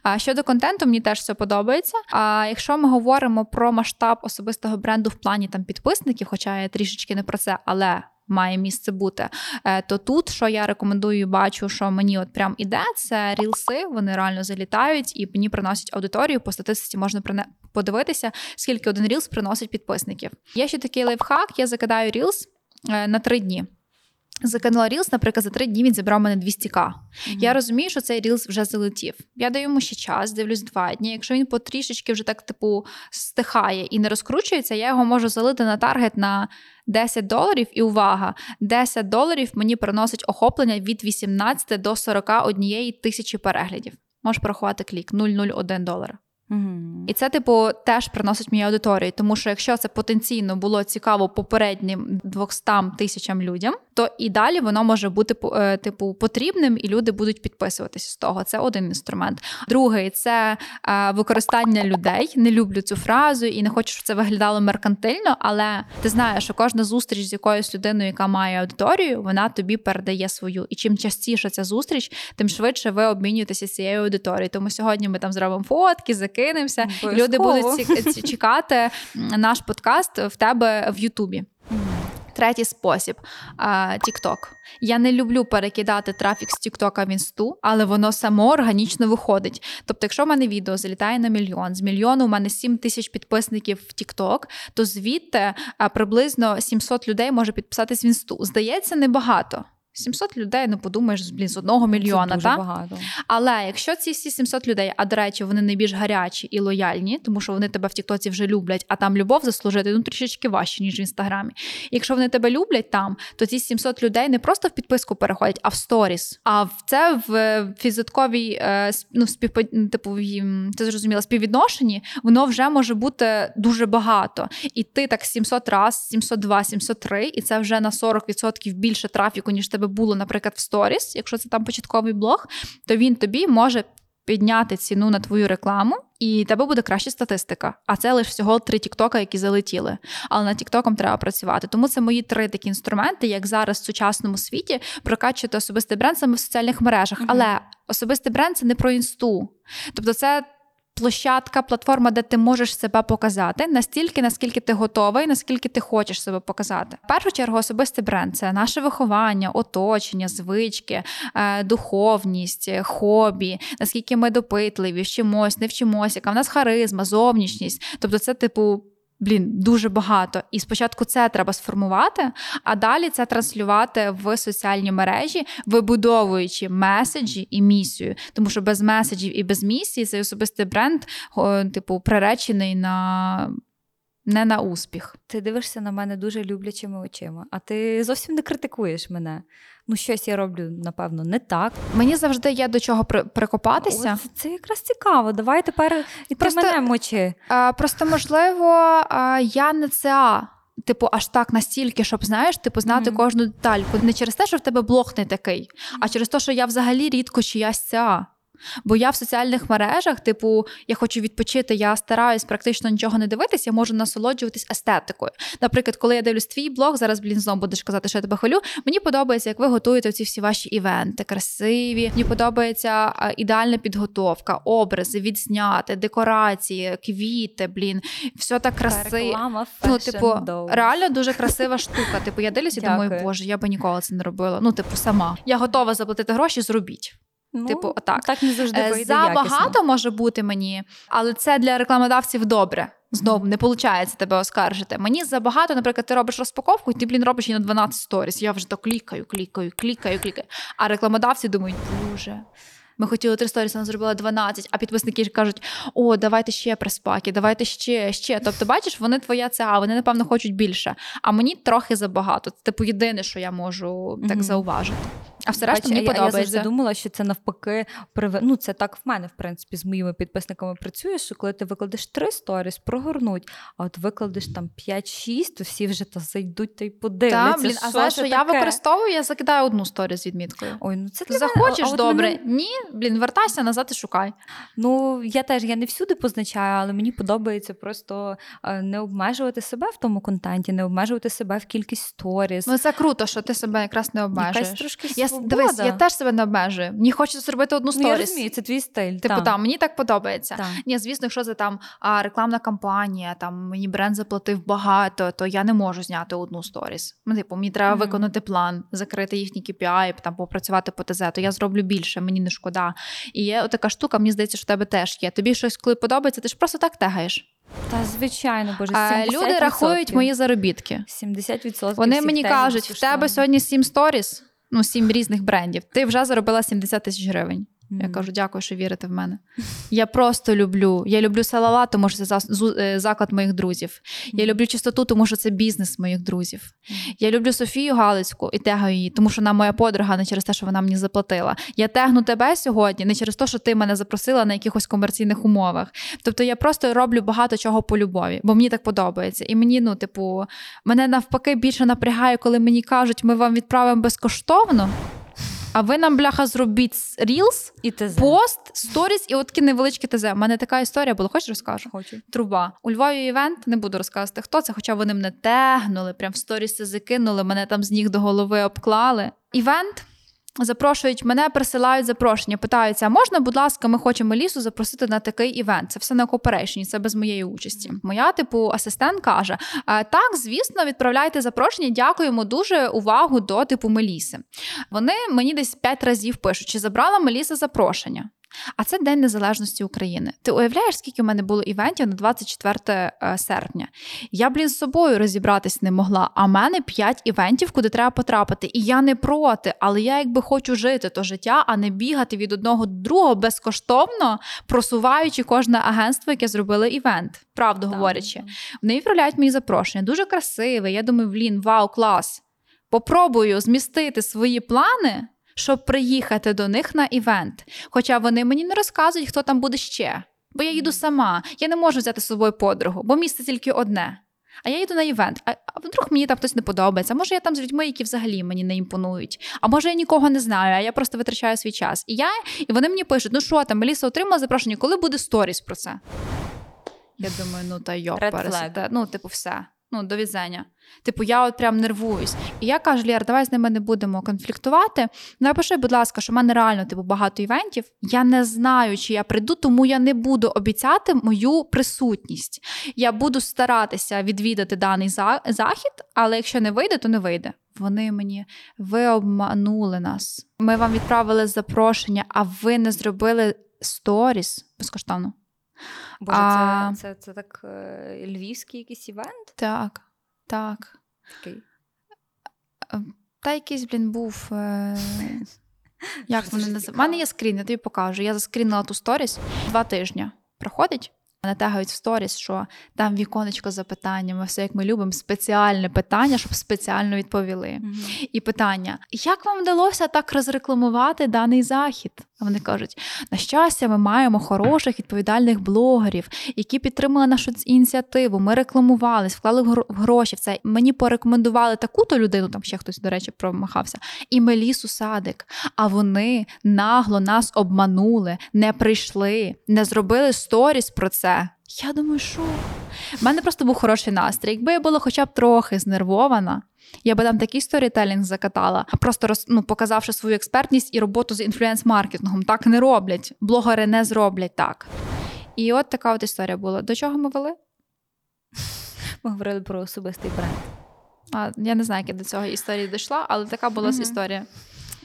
А щодо контенту, мені теж все подобається. А якщо ми говоримо про масштаб особистого бренду в плані там підписників, хоча я трішечки не про це, але. Має місце бути, Е, то тут, що я рекомендую, бачу, що мені от прям іде, це рілси. Вони реально залітають і мені приносять аудиторію. По статистиці можна подивитися, скільки один рілс приносить підписників. Є ще такий лайфхак, я закидаю рілс е, на три дні. Закинула рілс, наприклад, за три дні він зібрав мене 200к. Я розумію, що цей рілс вже залетів. Я даю йому ще час, дивлюсь два дні. Якщо він по трішечки вже так, типу, стихає і не розкручується, я його можу залити на таргет на 10 доларів. І увага, 10 доларів мені приносить охоплення від 18 до 41 тисячі переглядів. Можеш порахувати клік 001 долара. Мгм. І це, типу, теж приносить мені аудиторію, тому що якщо це потенційно було цікаво попереднім 200 тисячам людям, то і далі воно може бути е, типу потрібним, і люди будуть підписуватися з того. Це один інструмент. Другий це е, використання людей. Не люблю цю фразу і не хочу, щоб це виглядало меркантильно, але ти знаєш, що кожна зустріч з якоюсь людиною, яка має аудиторію, вона тобі передає свою. І чим частіше ця зустріч, тим швидше ви обмінюєтеся цією аудиторією. Тому сьогодні ми там зробимо фотки, закинемося, і люди будуть ці- чекати наш подкаст в тебе в Ютубі. Третій спосіб TikTok. Я не люблю перекидати трафік з TikTok в інсту, але воно само органічно виходить. Тобто, якщо в мене відео залітає на мільйон, з мільйону у мене 7 тисяч підписників в TikTok, то звідти приблизно 700 людей може підписатись в інсту. Здається, небагато. 700 людей, ну подумаєш, блін, з одного мільйона, Це дуже та? багато. Але якщо ці всі 700 людей, а до речі, вони найбільш гарячі і лояльні, тому що вони тебе в Тіктоці вже люблять, а там любов заслужити ну трішечки важче, ніж в інстаграмі. І якщо вони тебе люблять там, то ці 700 людей не просто в підписку переходять, а в сторіс. А в це в фізитковій е, ну, співпо... типу, в їм- ти зрозуміла, співвідношенні, воно вже може бути дуже багато. І ти так 700 раз, 702, 703, і це вже на 40% більше трафіку, ніж в тебе було, наприклад, в сторіс, якщо це там початковий блог, то він тобі може підняти ціну на твою рекламу, і тебе буде краща статистика. А це лише всього три тіктока, які залетіли. Але над тіктоком треба працювати. Тому це мої три такі інструменти, як зараз в сучасному світі прокачувати особистий бренд саме в соціальних мережах. Мгм. Але особистий бренд це не про інсту. Тобто, це. Площадка, платформа, де ти можеш себе показати настільки, наскільки ти готовий, наскільки ти хочеш себе показати. В першу чергу, особистий бренд це наше виховання, оточення, звички, е, духовність, хобі, наскільки ми допитливі, вчимось, не вчимося, яка в нас харизма, зовнішність. Тобто, це типу. Блін, дуже багато. І спочатку це треба сформувати, а далі це транслювати в соціальні мережі, вибудовуючи меседжі і місію. Тому що без меседжів і без місії цей особистий бренд, типу, приречений на не на успіх. Ти дивишся на мене дуже люблячими очима, а ти зовсім не критикуєш мене. Ну, щось я роблю, напевно, не так. Мені завжди є до чого при- прикопатися. О, це, якраз цікаво. Давай тепер і ти Просто- мене мочи. А, просто, можливо, а, я не ЦА. Типу, аж так настільки, щоб знаєш, типу, знати Мгм. кожну детальку. Не через те, що в тебе блог не такий, а через те, що я взагалі рідко чиясь ЦА. Бо я в соціальних мережах, типу, я хочу відпочити, я стараюсь практично нічого не дивитися, я можу насолоджуватись естетикою. Наприклад, коли я дивлюсь твій блог, зараз блін знову будеш казати, що я тебе хвалю. Мені подобається, як ви готуєте ці всі ваші івенти, красиві. Мені подобається ідеальна підготовка, образи, відзняти, декорації, квіти, блін, все так красиво. Ну, типу, реально дуже красива штука. Типу, я дивлюся і думаю, боже, я би ніколи це не робила. Ну, типу, сама. Я готова заплатити гроші, зробіть. Ну, типу, отак. Так не завжди Е, вийде Забагато якісно. може бути мені, але це для рекламодавців добре. Знову не виходить тебе оскаржити. Мені забагато, наприклад, ти робиш розпаковку, і ти, блін, робиш її на 12 сторіс. Я вже то клікаю, клікаю, клікаю, клікаю. А рекламодавці думають, боже. Ми хотіли три сторіс, вона зробила 12, а підписники кажуть: о, давайте ще приспаки, давайте ще, ще. Тобто, бачиш, вони твоя ЦА, вони, напевно, хочуть більше. А мені трохи забагато. Це типу єдине, що я можу так Мгм. зауважити. А все решта мені я, я завжди думала, що це навпаки приве... Ну, це так в мене, в принципі, з моїми підписниками працює, що коли ти викладеш три сторіс, прогорнуть, а от викладеш там 5-6, то всі вже та зайдуть та й подивляться. Та, блін, а що знаєш, що я використовую, я закидаю одну сторіс з відміткою. Ой, ну це для мене- Захочеш а добре. мене- Ні, блін, вертайся назад і шукай. Ну, я теж я не всюди позначаю, але мені подобається просто е, не обмежувати себе в тому контенті, не обмежувати себе в кількість сторіс. Ну це круто, що ти себе якраз не обмежуєш. Якась трошки я, свобода. дивись, я теж себе не обмежую. Мені хочеться зробити одну ну, я розумію, це твій стиль. Типу, та. там мені так подобається. Та. Ні, звісно, якщо це там рекламна кампанія, там мені бренд заплатив багато, то я не можу зняти одну сторіс. Ну, типу, мені треба Мгм. виконати план, закрити їхні KPI, там попрацювати по ТЗ, то я зроблю більше, мені не шкода. І є така штука, мені здається, що в тебе теж є. Тобі щось, коли подобається, ти ж просто так тегаєш. Та звичайно, боже, 70%. люди рахують мої заробітки. 70% Вони мені кажуть, в тебе сьогодні сім сторіс, ну сім різних брендів. Ти вже заробила 70 тисяч гривень. Я кажу, дякую, що вірите в мене. Я просто люблю. Я люблю салала, тому що це е, заклад моїх друзів. Я люблю чистоту, тому що це бізнес моїх друзів. Я люблю Софію Галицьку і тегаю її, тому що вона моя подруга, не через те, що вона мені заплатила. Я тегну тебе сьогодні, не через те, що ти мене запросила на якихось комерційних умовах. Тобто я просто роблю багато чого по любові, бо мені так подобається. І мені, ну, типу, мене навпаки більше напрягає, коли мені кажуть, ми вам відправимо безкоштовно. А ви нам, бляха, зробіть рілс, І ТЗ. пост, сторіс і от такі невеличкі ТЗ. У мене така історія була. Хочеш розкажу? Хочу. Труба. У Львові івент, не буду розказувати, хто це, хоча вони мене тегнули, прям в сторіси закинули, мене там з ніг до голови обклали. Івент. Запрошують мене, присилають запрошення, питаються: а можна, будь ласка, ми хочемо лісу запросити на такий івент. Це все на кооперейшні, це без моєї участі. Моя, типу, асистент каже: так, звісно, відправляйте запрошення. Дякуємо дуже увагу до типу Меліси. Вони мені десь п'ять разів пишуть, чи забрала Меліса запрошення. А це День Незалежності України. Ти уявляєш, скільки в мене було івентів на 24 е, серпня? Я, блін, з собою розібратись не могла. А в мене 5 івентів, куди треба потрапити. І я не проти, але я якби хочу жити то життя, а не бігати від одного до другого безкоштовно, просуваючи кожне агентство, яке зробило івент. Правду Так. говорячи. Вони відправляють мені запрошення. Дуже красиве. Я думаю, блін, вау, клас. Попробую змістити свої плани, щоб приїхати до них на івент. Хоча вони мені не розказують, хто там буде ще. Бо я їду сама. Я не можу взяти з собою подругу, бо місце тільки одне. А я їду на івент. А, а вдруг мені там хтось не подобається. А може я там з людьми, які взагалі мені не імпонують. А може я нікого не знаю, а я просто витрачаю свій час. І я, і вони мені пишуть: ну що там, Меліса отримала запрошення, коли буде сторіс про це? Я думаю, ну та Red пересете. Ну, типу, все. Ну, до візення. Типу, я от прям нервуюсь. І я кажу, Лєр, давай з ними не будемо конфліктувати. Напиши, будь ласка, що в мене реально типу, багато івентів. Я не знаю, чи я прийду, тому я не буду обіцяти мою присутність. Я буду старатися відвідати даний за- захід, але якщо не вийде, то не вийде. Вони мені ви обманули нас. Ми вам відправили запрошення, а ви не зробили сторіс безкоштовно. Боже, А- це, це, це так е, львівський якийсь івент? Так, так. Такий. Та якийсь, блін, був. Е... Як вони називають? У мене є скрін, я тобі покажу. Я заскрінила ту сторіс два тижні. Проходить. Мене тегають в сторіс, що там віконечко з запитаннями, все як ми любимо, спеціальне питання, щоб спеціально відповіли. І питання: як вам вдалося так розрекламувати даний захід? А вони кажуть: на щастя, ми маємо хороших відповідальних блогерів, які підтримали нашу ініціативу. Ми рекламувались, вклали гроші в це. Мені порекомендували таку-то людину, там ще хтось, до речі, промахався, і Мелісу Садик. А вони нагло нас обманули, не прийшли, не зробили сторіс про це. Я думаю, що в мене просто був хороший настрій. Якби я була хоча б трохи знервована, я би там такий сторітелінг закатала, просто роз, ну, показавши свою експертність і роботу з інфлюенс-маркетингом. Так не роблять. Блогери не зроблять так. І от така от історія була. До чого ми вели? Ми говорили про особистий бренд. А, Я не знаю, як я до цього історії дійшла, але така була mm історія.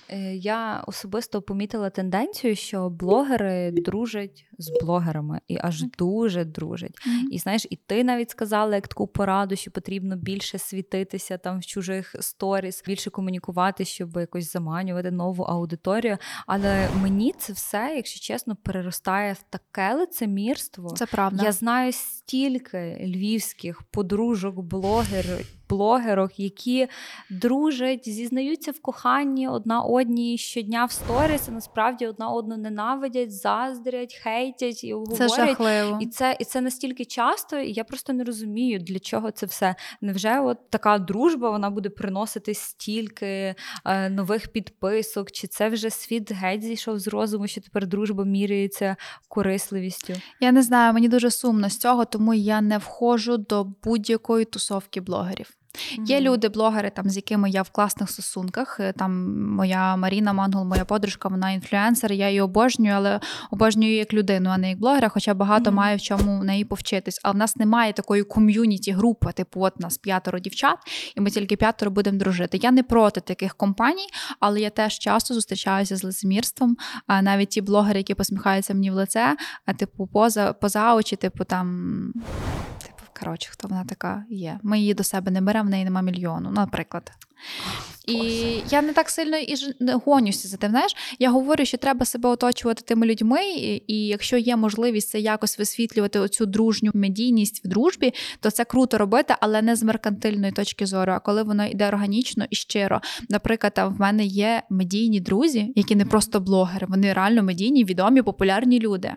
Е, я особисто помітила тенденцію, що блогери дружать з блогерами і аж дуже дружать. Mm-hmm. І знаєш, і ти навіть сказала як таку пораду, що потрібно більше світитися там в чужих сторіс, більше комунікувати, щоб якось заманювати нову аудиторію. Але мені це все, якщо чесно, переростає в таке лицемірство. Це правда. Я знаю стільки львівських подружок, блогерів блогерок, які дружать, зізнаються в коханні одна одній щодня в сторіс, а насправді одна одну ненавидять, заздрять, хейтять і говорять. Це жахливо. І це і це настільки часто, і я просто не розумію, для чого це все. Невже от така дружба вона буде приносити стільки е, нових підписок? Чи це вже світ геть зійшов з розуму, що тепер дружба міряється корисливістю? Я не знаю, мені дуже сумно з цього, тому я не входжу до будь-якої тусовки блогерів. Mm-hmm. Є люди, блогери, там з якими я в класних стосунках. Е, там моя Маріна Мангул, моя подружка, вона інфлюенсер. Я її обожнюю, але обожнюю як людину, а не як блогера. Хоча багато mm-hmm. маю в чому в неї повчитись. Але в нас немає такої ком'юніті групи, типу, от нас п'ятеро дівчат, і ми тільки п'ятеро будемо дружити. Я не проти таких компаній, але я теж часто зустрічаюся з лицемірством. А навіть ті блогери, які посміхаються мені в лице, а типу, поза поза очі, типу там. Коротше, хто вона така є. Ми її до себе не беремо, в неї нема мільйону, наприклад. І я не так сильно і гонюся за тим. Знаєш, я говорю, що треба себе оточувати тими людьми, і, і якщо є можливість це якось висвітлювати оцю дружню медійність в дружбі, то це круто робити, але не з меркантильної точки зору. А коли воно йде органічно і щиро. Наприклад, там в мене є медійні друзі, які не просто блогери, вони реально медійні, відомі, популярні люди.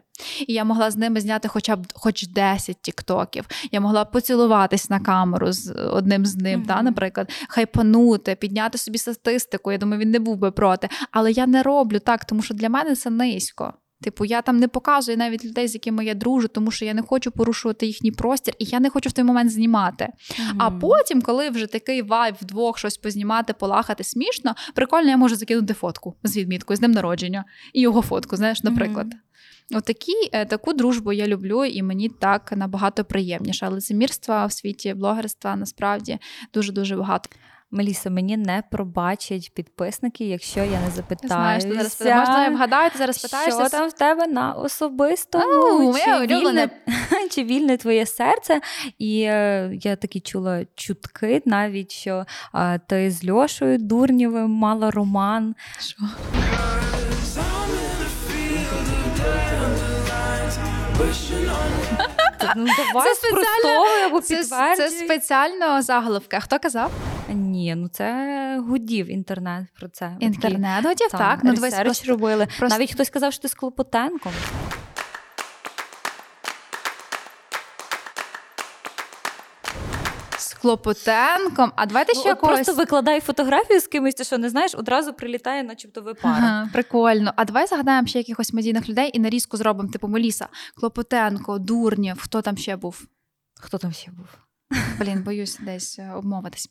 І я могла з ними зняти хоча б хоч 10 тіктоків. Я могла поцілуватись на камеру з одним з ним, mm-hmm. та, наприклад, хайпанути, підняти собі статистику. Я думаю, він не був би проти. Але я не роблю так, тому що для мене це низько. Типу, я там не показую навіть людей, з якими я дружу, тому що я не хочу порушувати їхній простір, і я не хочу в той момент знімати. Mm-hmm. А потім, коли вже такий вайб вдвох щось познімати, полахати смішно, прикольно, я можу закинути фотку з відміткою з днем народження і його фотку, знаєш, наприклад. Mm-hmm. Отакі, е, таку дружбу я люблю, і мені так набагато приємніше. Але лицемірства в світі блогерства насправді дуже дуже багато. Меліса, мені не пробачать підписники, якщо я не запитаю. Зараз можна я вгадаю, ти зараз питаєшся. Що там в тебе на особистому? Чи вільне, чи вільне твоє серце? І е, я такі чула чутки навіть, що е, ти з Льошою Дурнєвим мала роман. Що? Ну, давай це спеціально, або це, це спеціально заголовка. Хто казав? Ні, ну це гудів інтернет про це. Інтернет гудів, так. Ну, просто, робили. Просто... Навіть хтось сказав, що ти з Клопотенком. Клопотенком, а давайте ну, ще когось... Просто викладай фотографію з кимось, ти що не знаєш, одразу прилітає, начебто ви пара. Ага, Прикольно. А давай загадаємо ще якихось медійних людей і нарізку зробимо, типу Меліса, Клопотенко, Дурнєв, хто там ще був? Хто там ще був? Блін, боюсь десь е, обмовитись.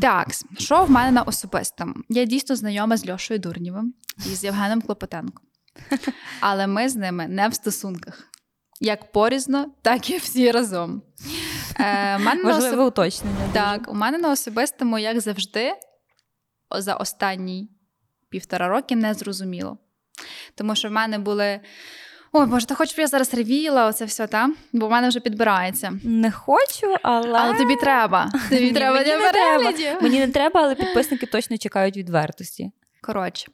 Так, що в мене на особистому? Я дійсно знайома з Льошою Дурнєвим і з Євгеном Клопотенком. Але ми з ними не в стосунках. Як порізно, так і всі разом. Е, Важливе особ... уточнення. Так, у мене на особистому, як завжди, за останні півтора роки не зрозуміло. Тому що в мене були Ой, Боже, ти хочеш, щоб я зараз ревіла, оце все, та? Бо в мене вже підбирається. Не хочу, але Але тобі треба. Тобі треба мені не треба. Мені не треба, але підписники точно чекають відвертості. Коротше,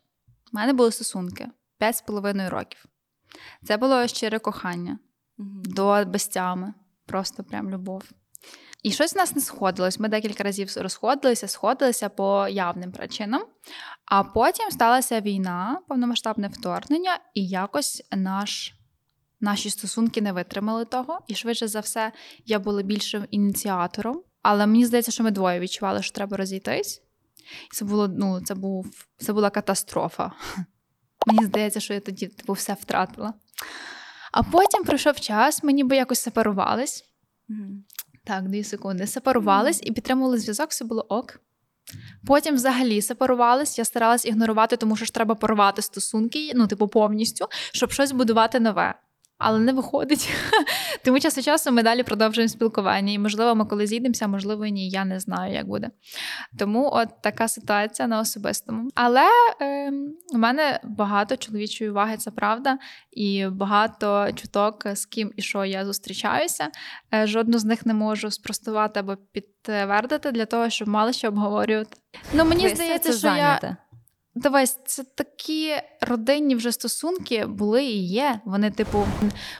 в мене були стосунки 5,5 років. Це було щире кохання. до безтями. Просто прям любов. І щось в нас не сходилось. Ми декілька разів розходилися, сходилися по явним причинам. А потім сталася війна, повномасштабне вторгнення, і якось наш, наші стосунки не витримали того. І швидше за все, я була більшим ініціатором. Але мені здається, що ми двоє відчували, що треба розійтись. Це було, ну, це був це була катастрофа. Мені здається, що я тоді типу, все втратила. А потім пройшов час, ми ніби якось сепарувались. Mm-hmm. Так, дві секунди. Сепарувались і підтримували зв'язок, все було ок. Потім взагалі сепарувались, я старалась ігнорувати, тому що ж треба порвати стосунки, ну, типу, повністю, щоб щось будувати нове але не виходить. Тому час від часу ми далі продовжуємо спілкування. І, можливо, ми коли зійдемося, можливо, ні, я не знаю, як буде. Тому от така ситуація на особистому. Але е, у мене багато чоловічої уваги, це правда, і багато чуток, з ким і що я зустрічаюся. Е, жодну з них не можу спростувати або підтвердити для того, щоб мали що обговорювати. Ну мені Ви здається, що зайняте. я. Дивись, це такі родинні вже стосунки були і є. Вони, типу,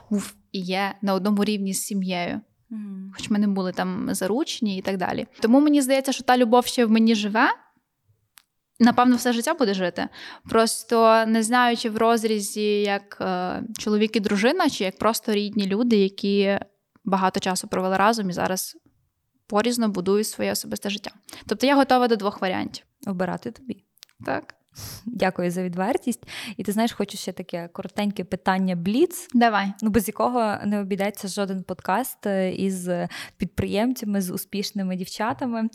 був і є на одному рівні з сім'єю. Mm. Хоч ми не були там заручні і так далі. Тому мені здається, що та любов ще в мені живе. Напевно, все життя буде жити. Просто не знаю, чи в розрізі як е, чоловік і дружина, чи як просто рідні люди, які багато часу провели разом і зараз порізно будують своє особисте життя. Тобто я готова до двох варіантів. Обирати тобі. Так. Дякую за відвертість. І ти знаєш, хочу ще таке коротеньке питання Бліц. Давай. Ну, без якого не обійдеться жоден подкаст е, із підприємцями, з успішними дівчатами.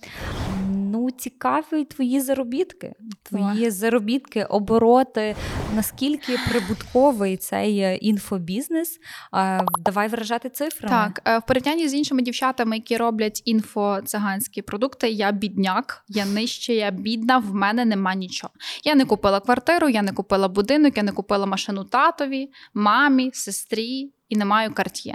Ну, цікаві твої заробітки, твої О. заробітки, обороти. Наскільки прибутковий цей е, інфобізнес? Давай виражати цифрами. Так, е, в порівнянні з іншими дівчатами, які роблять інфо-циганські продукти, я бідняк, я нижче, я бідна, в мене нема нічого. Я не купила квартиру, я не купила будинок, я не купила машину татові, мамі, сестрі і не маю карт'є.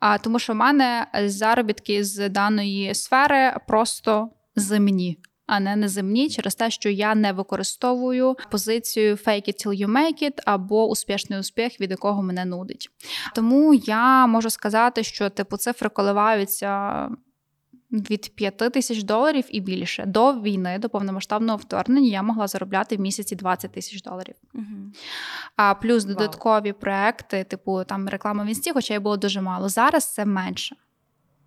А, Тому що в мене заробітки з даної сфери просто земні. А не неземні через те, що я не використовую позицію fake it till you make it або успішний успіх, від якого мене нудить. Тому я можу сказати, що типу цифри коливаються від 5 тисяч доларів і більше. До війни, до повномасштабного вторгнення, я могла заробляти в місяці 20 тисяч доларів. Угу. А плюс додаткові Вау. проекти, типу там реклама в інсті, хоча й було дуже мало. Зараз це менше.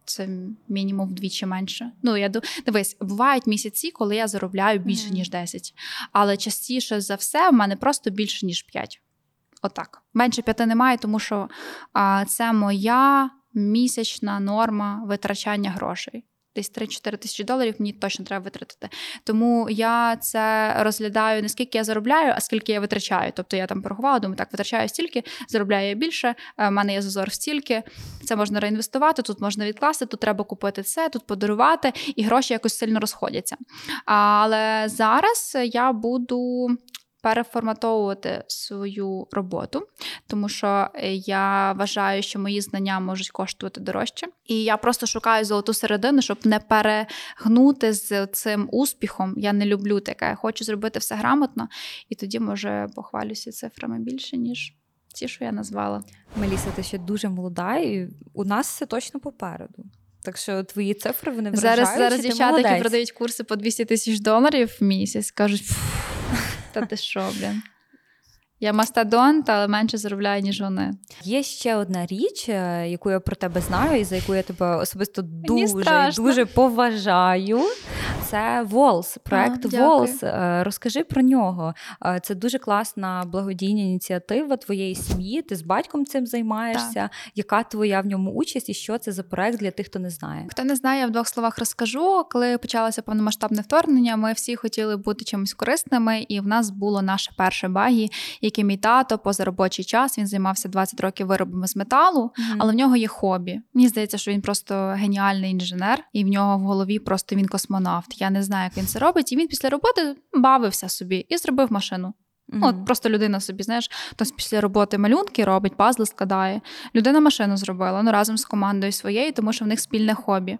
Це мінімум вдвічі менше. Ну, я дивись, бувають місяці, коли я заробляю більше, ніж 10. Але частіше за все, в мене просто більше, ніж 5. Отак. Менше п'яти немає, тому що а, це моя місячна норма витрачання грошей десь 3-4 тисячі доларів мені точно треба витратити. Тому я це розглядаю не скільки я заробляю, а скільки я витрачаю. Тобто я там порахувала, думаю, так витрачаю стільки, заробляю я більше. Е, мене є зазор стільки. Це можна реінвестувати, тут можна відкласти, тут треба купити це, тут подарувати, і гроші якось сильно розходяться. Але зараз я буду переформатовувати свою роботу, тому що е, я вважаю, що мої знання можуть коштувати дорожче. І я просто шукаю золоту середину, щоб не перегнути з цим успіхом. Я не люблю таке. Я хочу зробити все грамотно, і тоді, може, похвалюся цифрами більше, ніж. Ті, що я назвала. Меліса, ти ще дуже молода, і у нас все точно попереду. Так що твої цифри вони вражають, Зараз зараз дівчата, які продають курси по 200 тисяч доларів в місяць, кажуть. Та ти що, блін? Я мастодонт, але менше заробляю, ніж вони. Є ще одна річ, е, яку я про тебе знаю, і за яку я тебе особисто дуже дуже поважаю. Це Волс, проект Волс. Е, розкажи про нього. Е, це дуже класна благодійна ініціатива твоєї сім'ї. Ти з батьком цим займаєшся. Так. Яка твоя в ньому участь і що це за проект для тих, хто не знає? Хто не знає, я в двох словах розкажу. Коли почалося повномасштабне вторгнення, ми всі хотіли бути чимось корисними, і в нас було наше перше багі, яке мій тато поза робочий час. Він займався 20 років виробами з металу, mm-hmm. але в нього є хобі. Мені здається, що він просто геніальний інженер, і в нього в голові просто він космонавт. Я не знаю, як він це робить. І він після роботи бавився собі і зробив машину. Ну, от просто людина собі, знаєш, хтось після роботи малюнки робить, пазли складає. Людина машину зробила ну, разом з командою своєю, тому що в них спільне хобі.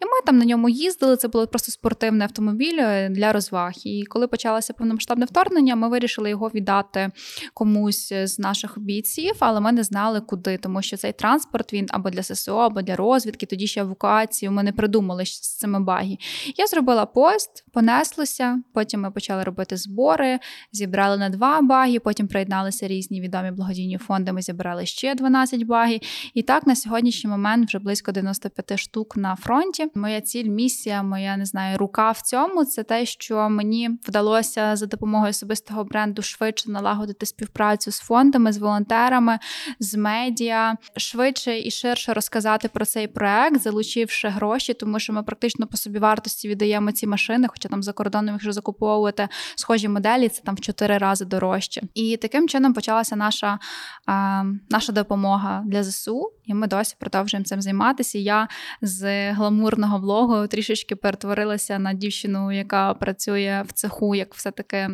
І ми там на ньому їздили. Це було просто спортивний автомобіль е, для розваг. І коли почалося повномасштабне вторгнення, ми вирішили його віддати комусь з наших бійців, але ми не знали, куди, тому що цей транспорт він або для ССО, або для розвідки, тоді ще евакуацію. Ми не придумали з цими багі. Я зробила пост, понеслося. Потім ми почали робити збори, зібрали на два баги, потім приєдналися різні відомі благодійні фонди. Ми зібрали ще 12 багів. І так на сьогоднішній момент вже близько 95 штук на фронті. Моя ціль, місія, моя не знаю, рука в цьому це те, що мені вдалося за допомогою особистого бренду швидше налагодити співпрацю з фондами, з волонтерами, з медіа, швидше і ширше розказати про цей проект, залучивши гроші, тому що ми практично по собі вартості віддаємо ці машини, хоча там за кордоном, якщо закуповувати схожі моделі, це там в чотири рази дорожче. І таким чином почалася наша а, наша допомога для ЗСУ, і ми досі продовжуємо цим займатися. Я з гламурного блогу трішечки перетворилася на дівчину, яка працює в цеху, як все-таки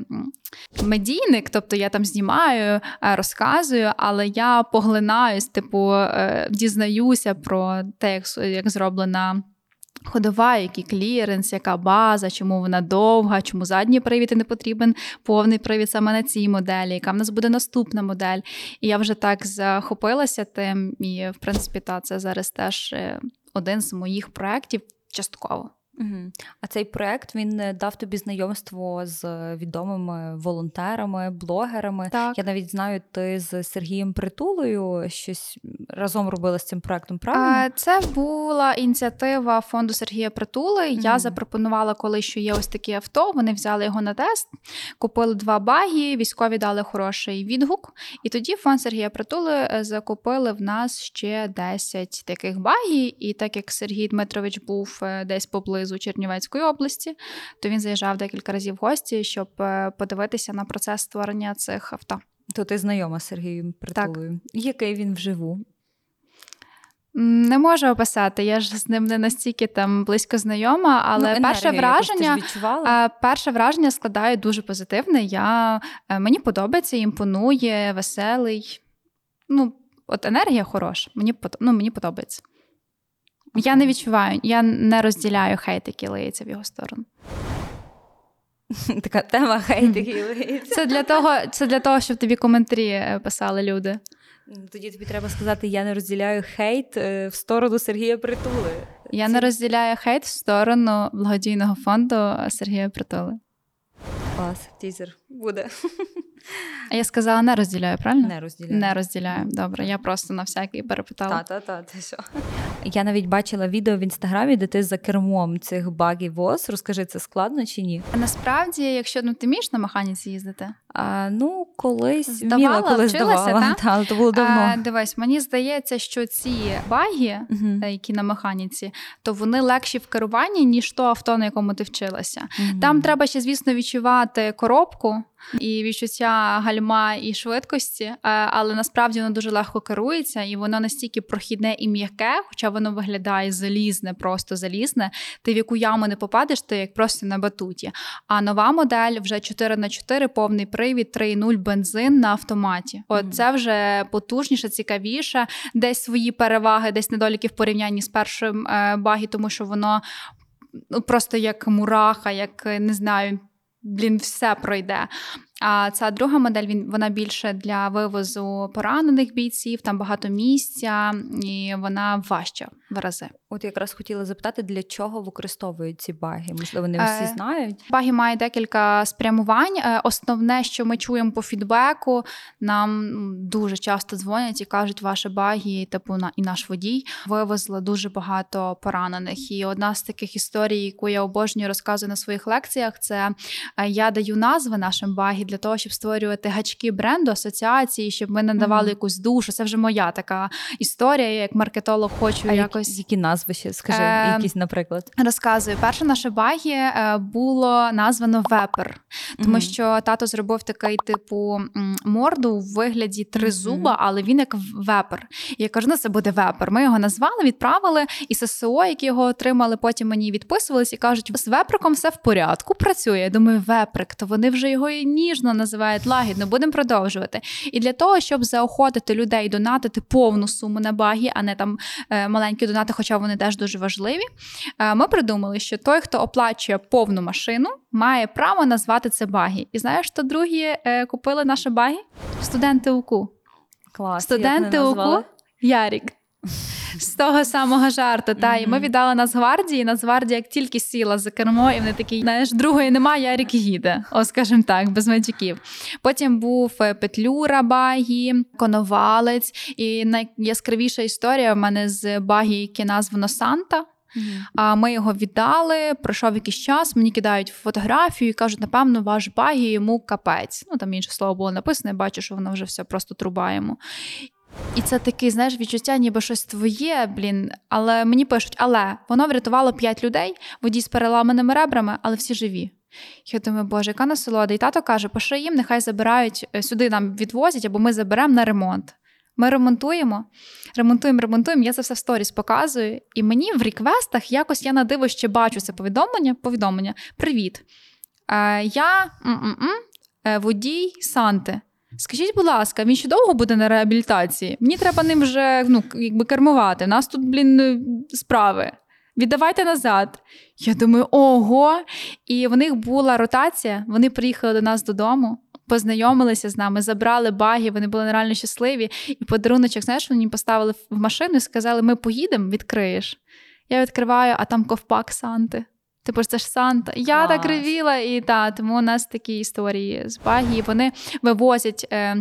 медійник. Тобто я там знімаю, е, розказую, але я поглинаюсь, типу, е, дізнаюся про те, як, як зроблена. Ходова, який кліренс, яка база, чому вона довга, чому задній привід і не потрібен повний привід саме на цій моделі, яка в нас буде наступна модель. І я вже так захопилася тим, і в принципі, та це зараз теж е, один з моїх проєктів частково. Угу. А цей проект він е, дав тобі знайомство з відомими волонтерами, блогерами. Так. Я навіть знаю, ти з Сергієм Притулою щось разом робила з цим проектом. Правильно? Це була ініціатива фонду Сергія Притули. Угу. Я запропонувала, коли що є ось такі авто. Вони взяли його на тест, купили два баги, військові дали хороший відгук. І тоді фонд Сергія Притули е, закупили в нас ще 10 таких багів. І так як Сергій Дмитрович був е, десь поблизу поблизу Чернівецької області, то він заїжджав декілька разів в гості, щоб е, подивитися на процес створення цих авто. То ти знайома з Сергієм Притулою. Так. Який він вживу? Не можу описати, я ж з ним не настільки там близько знайома, але ну, перше враження перше враження складає дуже позитивне. Я, е, Мені подобається, імпонує, веселий. Ну, от енергія хороша, мені ну, мені подобається. Я не відчуваю, я не розділяю хейт, який лиється в його сторону. Така тема хейт, який лиється. Це для того, це для того, щоб тобі коментарі е, писали люди. Тоді тобі треба сказати: я не розділяю хейт е, в сторону Сергія Притули. Я не розділяю хейт в сторону благодійного фонду Сергія Притули. Клас, тізер буде. А я сказала, не розділяю, правильно? Не розділяю. Не розділяю. Добре, я просто на всякий перепитала. Та-та-та, ти що? Я навіть бачила відео в інстаграмі, де ти за кермом цих багів ВОЗ. Розкажи, це складно чи ні? А насправді, якщо ну ти вмієш на механіці їздити? А, Ну, колись здавала, вміла, коли вчилася, здавала. Та? Та, то було давно. А, Дивись, мені здається, що ці баги, uh які на механіці, то вони легші в керуванні, ніж то авто, на якому ти вчилася. uh Там треба ще, звісно, відчувати коробку і відчуття гальма і швидкості, е, але насправді воно дуже легко керується, і воно настільки прохідне і м'яке, хоча воно виглядає залізне, просто залізне. Ти в яку яму не попадеш, ти як просто на батуті. А нова модель вже 4 на 4 повний привід, 3,0 бензин на автоматі. От mm-hmm. це вже потужніше, цікавіше, десь свої переваги, десь недоліки в порівнянні з першим е, багі, тому що воно. Ну, просто як мураха, як не знаю, блін, все пройде. А ця друга модель він вона більше для вивозу поранених бійців, там багато місця, і вона важча в рази. От якраз хотіла запитати, для чого використовують ці баги? Можливо, не всі е, знають. Баги мають декілька спрямувань. Е, основне, що ми чуємо по фідбеку, нам дуже часто дзвонять і кажуть, ваші баги, типу на і наш водій вивезли дуже багато поранених. І одна з таких історій, яку я обожнюю розказую на своїх лекціях, це е, я даю назви нашим багі для того, щоб створювати гачки бренду, асоціації, щоб ми надавали mm-hmm. якусь душу. Це вже моя така історія. Я як маркетолог хочу а якось які назви ще скажи, е, якісь, наприклад. Розказую, перше наше багі е, було названо вепер, тому mm-hmm. що тато зробив такий типу морду в вигляді три зуба, але він як вепер. І я кажу, ну це буде вепер. Ми його назвали, відправили, і ССО, які його отримали, потім мені відписувались і кажуть, з веприком все в порядку, працює. Я думаю, веприк, то вони вже його і ніж ніжно, називають лагідно. Будемо продовжувати. І для того, щоб заохотити людей донатити повну суму на багі, а не там е, маленькі донати, хоча вони теж дуже важливі. е, Ми придумали, що той, хто оплачує повну машину, має право назвати це багі. І знаєш, що другі е, купили наші багі? Студенти УКУ. Клас. Студенти УКУ? Ярік. З того самого жарту. Та, і ми віддали Нацгвардії. Нацгвардія як тільки сіла за кермо, і вони такі, знаєш, другої немає, Ярік їде. О, скажімо так, без матюків. Потім був е, Петлюра Багі, Коновалець. І найяскравіша історія в мене з Багі, яке названо Санта. Мгм. А ми його віддали. Пройшов якийсь час. Мені кидають фотографію і кажуть, напевно, ваш багі йому капець. Ну там інше слово було написано. Я бачу, що воно вже все просто труба йому. І це таке, знаєш, відчуття, ніби щось твоє, блін. Але мені пишуть, але воно врятувало п'ять людей, водій з переламаними ребрами, але всі живі. Я думаю, боже, яка насолода. І тато каже, пиши їм, нехай забирають е, сюди нам відвозять, або ми заберемо на ремонт. Ми ремонтуємо, ремонтуємо, ремонтуємо. Я це все в сторіс показую. І мені в реквестах якось я на диво ще бачу це повідомлення. Повідомлення: Привіт. Е, я м-м-м, е, водій Санти. Скажіть, будь ласка, він ще довго буде на реабілітації? Мені треба ним вже ну, якби кермувати. Нас тут, блін, е, справи. Віддавайте назад. Я думаю, ого. І в них була ротація. Вони приїхали до нас додому, познайомилися з нами, забрали баги, вони були нереально щасливі. І подаруночок, знаєш, вони поставили в машину і сказали: ми поїдемо, відкриєш. Я відкриваю, а там ковпак Санти. Типу, ж це ж Санта. Я Клас. так ревіла, і та, тому у нас такі історії з багі. Вони вивозять. Е,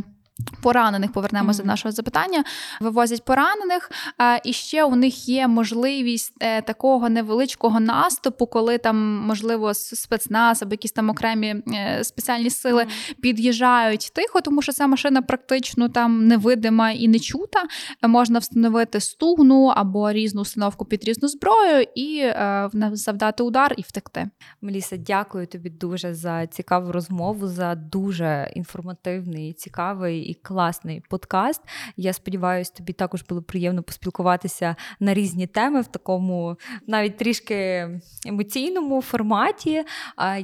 Поранених повернемося Мгм. до нашого запитання. Вивозять поранених, а, і ще у них є можливість е, такого невеличкого наступу, коли там, можливо, спецназ або якісь там окремі е, спеціальні сили під'їжджають тихо, тому що ця машина практично там невидима і не чута. Можна встановити стугну або різну установку під різну зброю і е, завдати удар і втекти. Меліса, дякую тобі дуже за цікаву розмову, за дуже інформативний, цікавий і класний подкаст. Я сподіваюся, тобі також було приємно поспілкуватися на різні теми в такому навіть трішки емоційному форматі.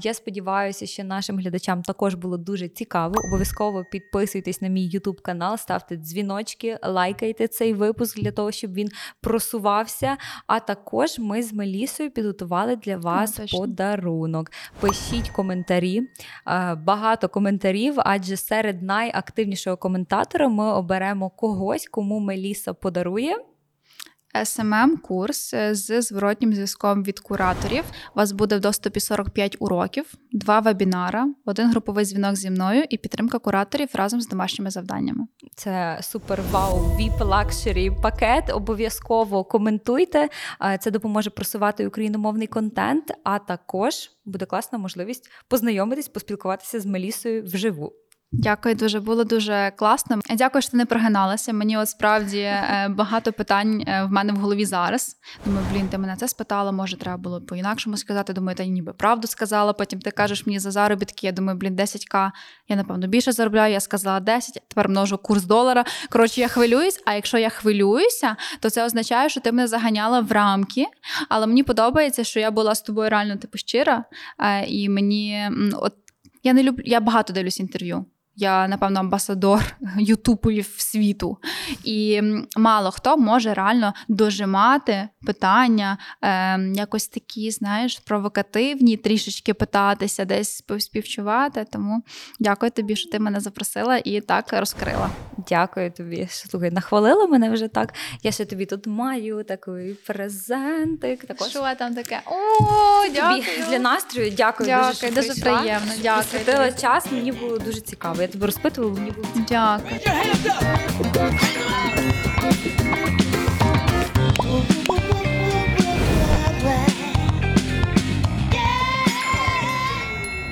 Я сподіваюся, що нашим глядачам також було дуже цікаво. Обов'язково підписуйтесь на мій YouTube канал, ставте дзвіночки, лайкайте цей випуск для того, щоб він просувався. А також ми з Мелісою підготували для вас точно. подарунок. Пишіть коментарі, багато коментарів, адже серед найактивнішого коментатора ми оберемо когось, кому Меліса подарує. smm курс е, з зворотнім зв'язком від кураторів. У вас буде в доступі 45 уроків, два вебінара, один груповий дзвінок зі мною і підтримка кураторів разом з домашніми завданнями. Це супер вау VIP Luxury пакет. Обов'язково коментуйте. Це допоможе просувати україномовний контент. А також буде класна можливість познайомитись, поспілкуватися з Мелісою вживу. Дякую, дуже було дуже класно. Дякую, що ти не прогиналася. Мені от справді е, багато питань е, в мене в голові зараз. Думаю, блін, ти мене це спитала, може, треба було по-інакшому сказати. Думаю, та ніби правду сказала. Потім ти кажеш мені за заробітки. Я думаю, блін, 10к, я напевно більше заробляю. Я сказала 10, тепер множу курс долара. Коротше, я хвилююсь. А якщо я хвилююся, то це означає, що ти мене заганяла в рамки. Але мені подобається, що я була з тобою реально типу щира. Е, І мені от я не люблю, я багато дивлюсь інтерв'ю. Я, напевно, амбасадор Ютубів світу. І мало хто може реально дожимати питання, е, якось такі, знаєш, провокативні, трішечки питатися, десь співчувати. Тому дякую тобі, що ти мене запросила і так розкрила. Дякую тобі. Слухай, нахвалила мене вже так. Я ще тобі тут маю такий презентик. Також Що там таке? О, тобі для настрою. Дякую, Дякую, дуже, що дуже приємно. Дякую. Присвятила час. Мені було дуже цікаво. Я тебе розпитувала, мені було. Дякую.